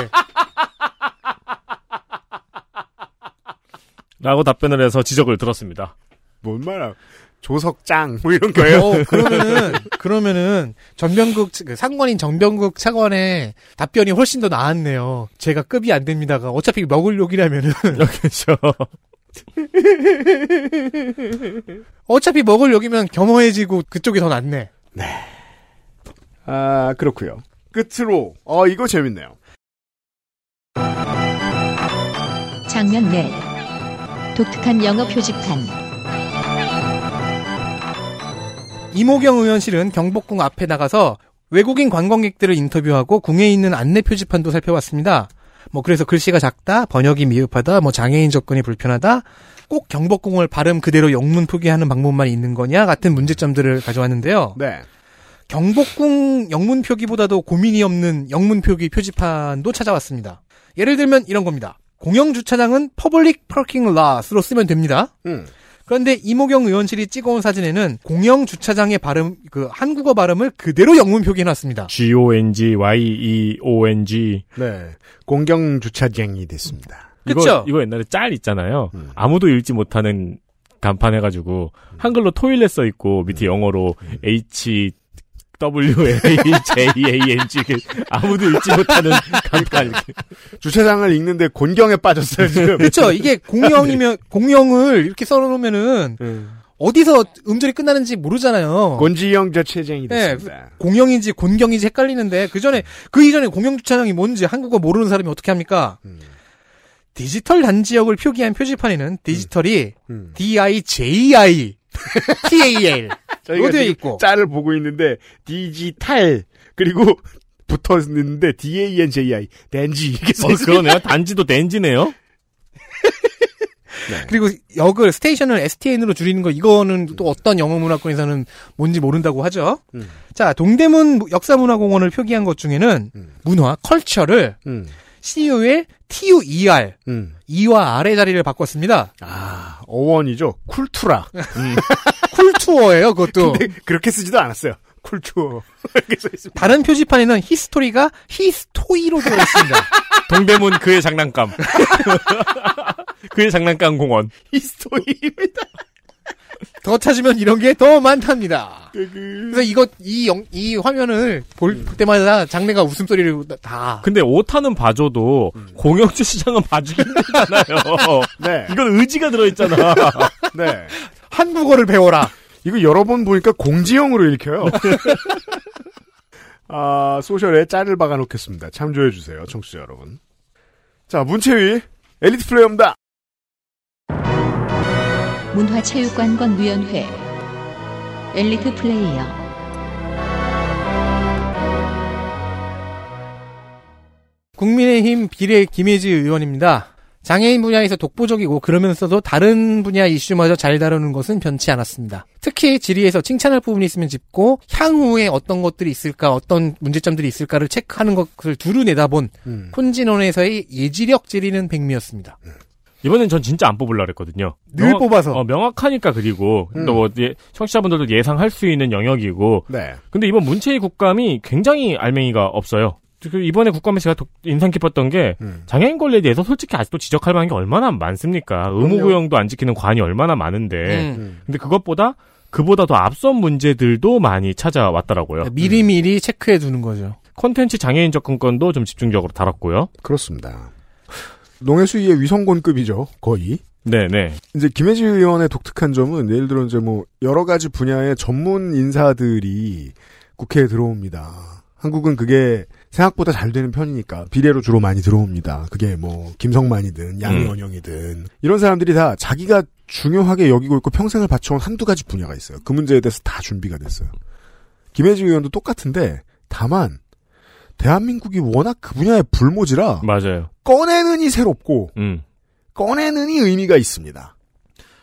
라고 답변을 해서 지적을 들었습니다. 뭔 말이야. 조석장, 뭐 이런 거예요? 어, 그러면은 그러면은 전병국 그 상관인 전병국 차관의 답변이 훨씬 더 나았네요. 제가 급이 안 됩니다가 어차피 먹을 욕이라면은 그렇죠. 어차피 먹을 욕이면 겸허해지고 그쪽이 더 낫네. 아, 그렇고요 끝으로, 어, 이거 재밌네요. 장면 넷. 독특한 영어 표지판. 이모경 의원실은 경복궁 앞에 나가서 외국인 관광객들을 인터뷰하고 궁에 있는 안내 표지판도 살펴봤습니다. 뭐 그래서 글씨가 작다, 번역이 미흡하다, 뭐 장애인 접근이 불편하다, 꼭 경복궁을 발음 그대로 영문 표기하는 방법만 있는 거냐 같은 문제점들을 가져왔는데요. 네. 경복궁 영문 표기보다도 고민이 없는 영문 표기 표지판도 찾아왔습니다. 예를 들면 이런 겁니다. 공영 주차장은 public parking lot으로 쓰면 됩니다. 음. 그런데 임오경 의원실이 찍어온 사진에는 공영 주차장의 발음 그 한국어 발음을 그대로 영문 표기해놨습니다. G O N G Y E O N G. 네. 공경 주차장이 됐습니다. 이거 그쵸? 이거 옛날에 짤 있잖아요. 아무도 읽지 못하는 간판 해가지고 한글로 토일렛 써 있고 밑에 영어로 H W A J A N G 아무도 읽지 못하는 간판. 주차장을 읽는데 곤경에 빠졌어요, 지금. 그렇죠. 이게 공영이면 공영을 이렇게 써놓으면은 어디서 음절이 끝나는지 모르잖아요. 곤지영 주차장이 네, 됐습니다. 공영인지 곤경인지 헷갈리는데 그 전에 그 이전에 공영 주차장이 뭔지 한국어 모르는 사람이 어떻게 합니까? 디지털 단지역을 표기한 표지판에는 디지털이 D I J I T A L 저희가 로 되어 지금 있고 짤을 보고 있는데 디지털 그리고 붙어 있는데 D A N J I 댄지 이게 써 어. 그러네요. 단지도 댄지네요. 그리고 역을 스테이션을 STN으로 줄이는 거 이거는 또 어떤 영어 문화권에서는 뭔지 모른다고 하죠. 음. 자 동대문 역사문화공원을 표기한 것 중에는 문화 culture를 음. CUL TUER 음. E와 R의 자리를 바꿨습니다. 아, 어원이죠. cultura. Kultur예요, 그것도. 그렇게 쓰지도 않았어요. Kultur. 다른 표지판에는 history가 his toy로 되어 있습니다. 동대문 그의 장난감. 그의 장난감 공원. history입니다. 더 찾으면 이런 게 더 많답니다. 그래서 이거 이, 영, 이 화면을 볼, 볼 때마다 장래가 웃음소리를 다. 근데 오타는 봐줘도 공영주 시장은 봐주기 힘들잖아요. 네. 이건 의지가 들어있잖아. 네. 한국어를 배워라. 이거 여러 번 보니까 공지형으로 읽혀요. 아, 소셜에 짤을 박아놓겠습니다. 참조해주세요, 청취자 여러분. 자, 문채위, 엘리트 플레이어입니다. 문화체육관광위원회 엘리트 플레이어 국민의힘 비례 김혜지 의원입니다. 장애인 분야에서 독보적이고 그러면서도 다른 분야 이슈마저 잘 다루는 것은 변치 않았습니다. 특히 질의에서 칭찬할 부분이 있으면 짚고 향후에 어떤 것들이 있을까, 어떤 문제점들이 있을까를 체크하는 것을 두루 내다본 음. 콘진원에서의 예지력 질의는 백미였습니다. 이번엔 전 진짜 안 뽑으려 그랬거든요. 늘 뽑아서. 어, 명확하니까 그리고 음. 또 뭐, 예, 청취자분들도 예상할 수 있는 영역이고. 네. 근데 이번 문체위 국감이 굉장히 알맹이가 없어요. 그 이번에 국감에서 제가 도- 인상 깊었던 게 음. 장애인 권리에 대해서 솔직히 아직도 지적할 만한 게 얼마나 많습니까? 의무구형도 안 지키는 관이 얼마나 많은데. 음. 근데 그것보다 그보다 더 앞선 문제들도 많이 찾아왔더라고요. 미리미리 체크해 두는 거죠. 콘텐츠 장애인 접근권도 좀 집중적으로 다뤘고요. 그렇습니다. 농해수위의 위성권급이죠, 거의. 네네. 이제 김혜지 의원의 독특한 점은 예를 들어 이제 뭐 여러 가지 분야의 전문 인사들이 국회에 들어옵니다. 한국은 그게 생각보다 잘 되는 편이니까 비례로 주로 많이 들어옵니다. 그게 뭐 김성만이든 양의원영이든 이런 사람들이 다 자기가 중요하게 여기고 있고 평생을 바쳐온 한두 가지 분야가 있어요. 그 문제에 대해서 다 준비가 됐어요. 김혜지 의원도 똑같은데 다만 대한민국이 워낙 그 분야에 불모지라 맞아요. 꺼내는이 새롭고 음. 꺼내는이 의미가 있습니다.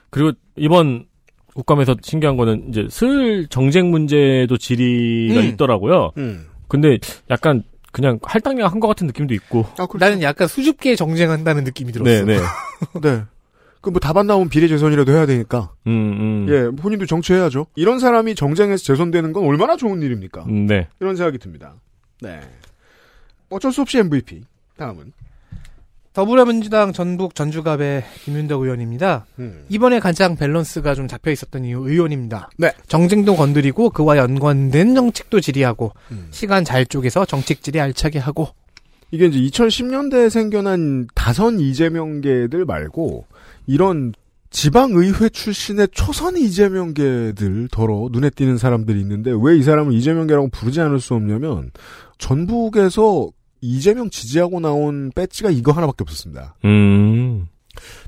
그리고 이번 국감에서 신기한 거는 이제 슬 정쟁 문제도 질의가 음. 있더라고요. 음. 근데 약간 그냥 할당량 한 것 같은 느낌도 있고. 나는 약간 수줍게 정쟁한다는 느낌이 들었어. 네, 네. 네. 그뭐 답안 나오면 비례 재선이라도 해야 되니까. 음, 음. 예, 본인도 정치해야죠. 이런 사람이 정쟁에서 재선되는 건 얼마나 좋은 일입니까? 음, 네. 이런 생각이 듭니다. 네. 어쩔 수 없이 MVP. 다음은. 더불어민주당 전북 전주갑의 김윤덕 의원입니다. 음. 이번에 가장 밸런스가 좀 잡혀 있었던 이유 의원입니다. 네. 정쟁도 건드리고 그와 연관된 정책도 질의하고 음. 시간 잘 쪼개서 정책 질의 알차게 하고 이게 이제 2010년대에 생겨난 다선 이재명계들 말고 이런 지방의회 출신의 초선 이재명계들 더러 눈에 띄는 사람들이 있는데 왜 이 사람을 이재명계라고 부르지 않을 수 없냐면 전북에서 이재명 지지하고 나온 배지가 이거 하나밖에 없었습니다. 음.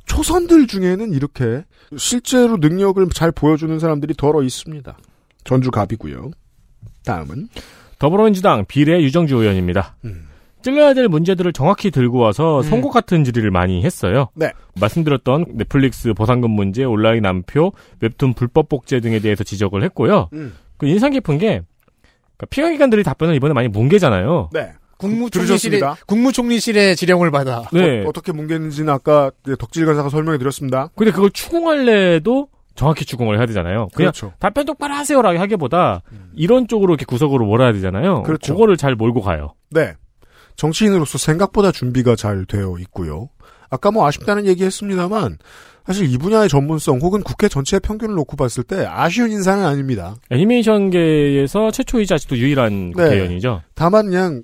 초선들 중에는 이렇게 실제로 능력을 잘 보여주는 사람들이 더러 있습니다. 전주갑이고요. 다음은 더불어민주당 비례 유정주 의원입니다. 음. 찔러야 될 문제들을 정확히 들고 와서 선고 같은 질의를 많이 했어요. 네. 말씀드렸던 넷플릭스 보상금 문제, 온라인 남표, 웹툰 불법 복제 등에 대해서 지적을 했고요. 음. 그 인상 깊은 게 그러니까 피해기관들이 답변을 이번에 많이 뭉개잖아요. 네. 국무총리실에. 국무총리실의 지령을 받아. 네. 어, 떻게 뭉개는지는 아까 네, 덕질 가사가 설명해 드렸습니다. 근데 그걸 추궁할래도 정확히 추궁을 해야 되잖아요. 그냥 그렇죠. 답변 똑바로 하세요라고 하기보다 이런 쪽으로 이렇게 구석으로 몰아야 되잖아요. 그렇죠. 그거를 잘 몰고 가요. 네. 정치인으로서 생각보다 준비가 잘 되어 있고요. 아까 뭐 아쉽다는 얘기 했습니다만, 사실 이 분야의 전문성 혹은 국회 전체의 평균을 놓고 봤을 때 아쉬운 인사는 아닙니다. 애니메이션계에서 최초이자 아직도 유일한 네. 국회의원이죠. 다만 그냥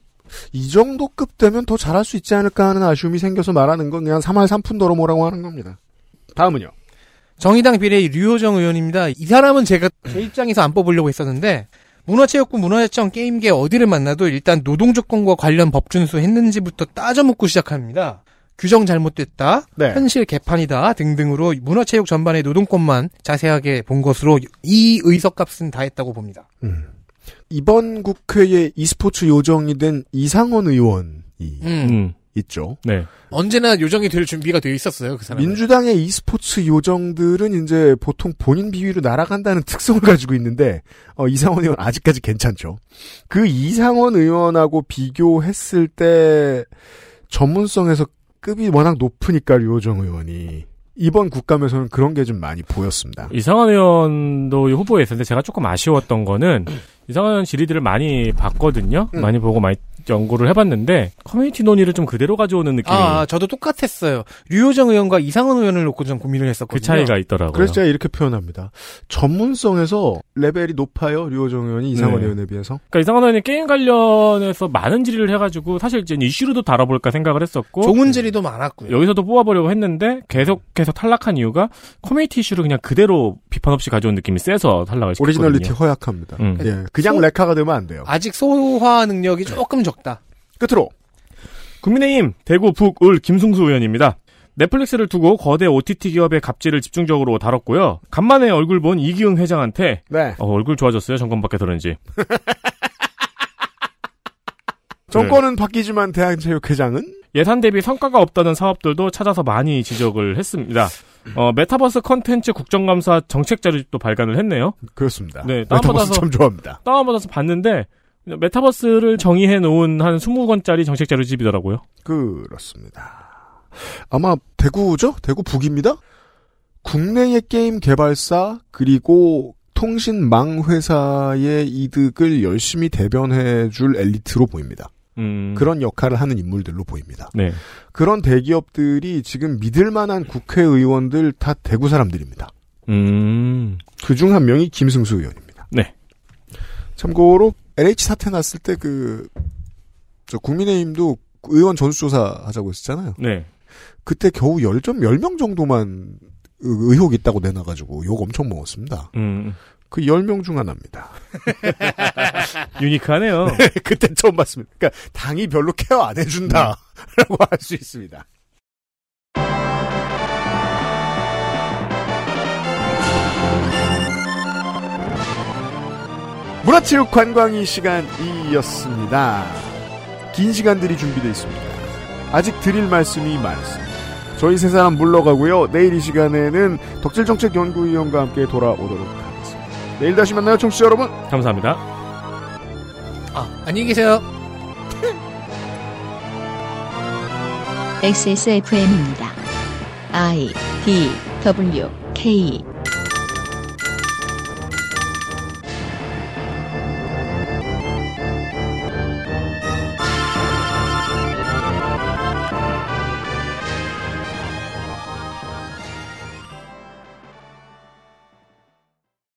이 정도 급 되면 더 잘할 수 있지 않을까 하는 아쉬움이 생겨서 말하는 건 그냥 3할 3푼더러 뭐라고 하는 겁니다. 다음은요. 정의당 비례 류호정 의원입니다. 이 사람은 제가 제 입장에서 안 뽑으려고 했었는데 문화체육부 문화재청 게임계 어디를 만나도 일단 노동조건과 관련 법 준수 했는지부터 따져묻고 시작합니다. 규정 잘못됐다, 네. 현실 개판이다 등등으로 문화체육 전반의 노동권만 자세하게 본 것으로 이 의석값은 다 했다고 봅니다. 이번 국회에 e스포츠 요정이 된 이상원 의원이 음. 있죠. 네. 언제나 요정이 될 준비가 되어 있었어요, 그 사람. 민주당의 e스포츠 요정들은 이제 보통 본인 비위로 날아간다는 특성을 가지고 있는데 어, 이상원 의원 아직까지 괜찮죠. 그 이상원 의원하고 비교했을 때 전문성에서 급이 워낙 높으니까 류호정 의원이 이번 국감에서는 그런 게 좀 많이 보였습니다. 이상한 의원도 후보에 있었는데 제가 조금 아쉬웠던 거는 이상헌 의원 질의들을 많이 봤거든요. 음. 많이 보고 많이 연구를 해봤는데 커뮤니티 논의를 좀 그대로 가져오는 느낌이 아, 저도 똑같았어요. 류호정 의원과 이상헌 의원을 놓고 좀 고민을 했었거든요. 그 차이가 있더라고요. 그래서 제가 이렇게 표현합니다. 전문성에서 레벨이 높아요. 류호정 의원이 이상헌 네. 의원에 비해서. 그러니까 이상헌 의원이 게임 관련해서 많은 질의를 해가지고 사실 이제 이슈로도 다뤄볼까 생각을 했었고 좋은 질의도 많았고요. 여기서도 뽑아보려고 했는데 계속해서 탈락한 이유가 커뮤니티 이슈를 그냥 그대로 비판 없이 가져온 느낌이 세서 탈락을 시켰거든요. originality 허약합니다. 음. 예, 그냥 소- 레카가 되면 안 돼요. 아직 소화 능력이 조금 적 다. 끝으로 국민의힘 대구 북을 김승수 의원입니다. 넷플릭스를 두고 거대 OTT 기업의 갑질을 집중적으로 다뤘고요. 간만에 얼굴 본 이기흥 회장한테 네. 어, 얼굴 좋아졌어요. 정권 바뀌어서는지. 정권은 바뀌지만 대한체육회장은 예산 대비 성과가 없다는 사업들도 찾아서 많이 지적을 했습니다. 어, 메타버스 컨텐츠 국정감사 정책 자료집도 발간을 했네요. 그렇습니다. 네, 메타버스 참 좋아합니다. 다운받아서 봤는데 메타버스를 정의해 놓은 한 20권짜리 정책 자료집이더라고요. 그렇습니다. 아마 대구죠? 대구 북입니다. 국내의 게임 개발사 그리고 통신망 회사의 이득을 열심히 대변해 줄 엘리트로 보입니다. 음. 그런 역할을 하는 인물들로 보입니다. 네. 그런 대기업들이 지금 믿을 만한 국회의원들 다 대구 사람들입니다. 음. 그중 한 명이 김승수 의원입니다. 네. 참고로 LH 사태 났을 때 그, 저 국민의힘도 의원 전수조사 하자고 했었잖아요. 네. 그때 겨우 10점, 10명 정도만 의- 의혹 있다고 내놔 가지고 욕 엄청 먹었습니다. 음. 그 10명 중 하나입니다. 유니크하네요. 네, 그때 처음 봤습니다. 그러니까 당이 별로 케어 안 해준다. 라고 할수 있습니다. 문화체육 관광이 시간이었습니다. 긴 시간들이 준비되어 있습니다. 아직 드릴 말씀이 많습니다. 저희 세 사람 물러가고요. 내일 이 시간에는 덕질정책연구위원과 함께 돌아오도록 하겠습니다. 내일 다시 만나요, 청취자 여러분. 감사합니다. 아, 안녕히 계세요. XSFM입니다. I D W K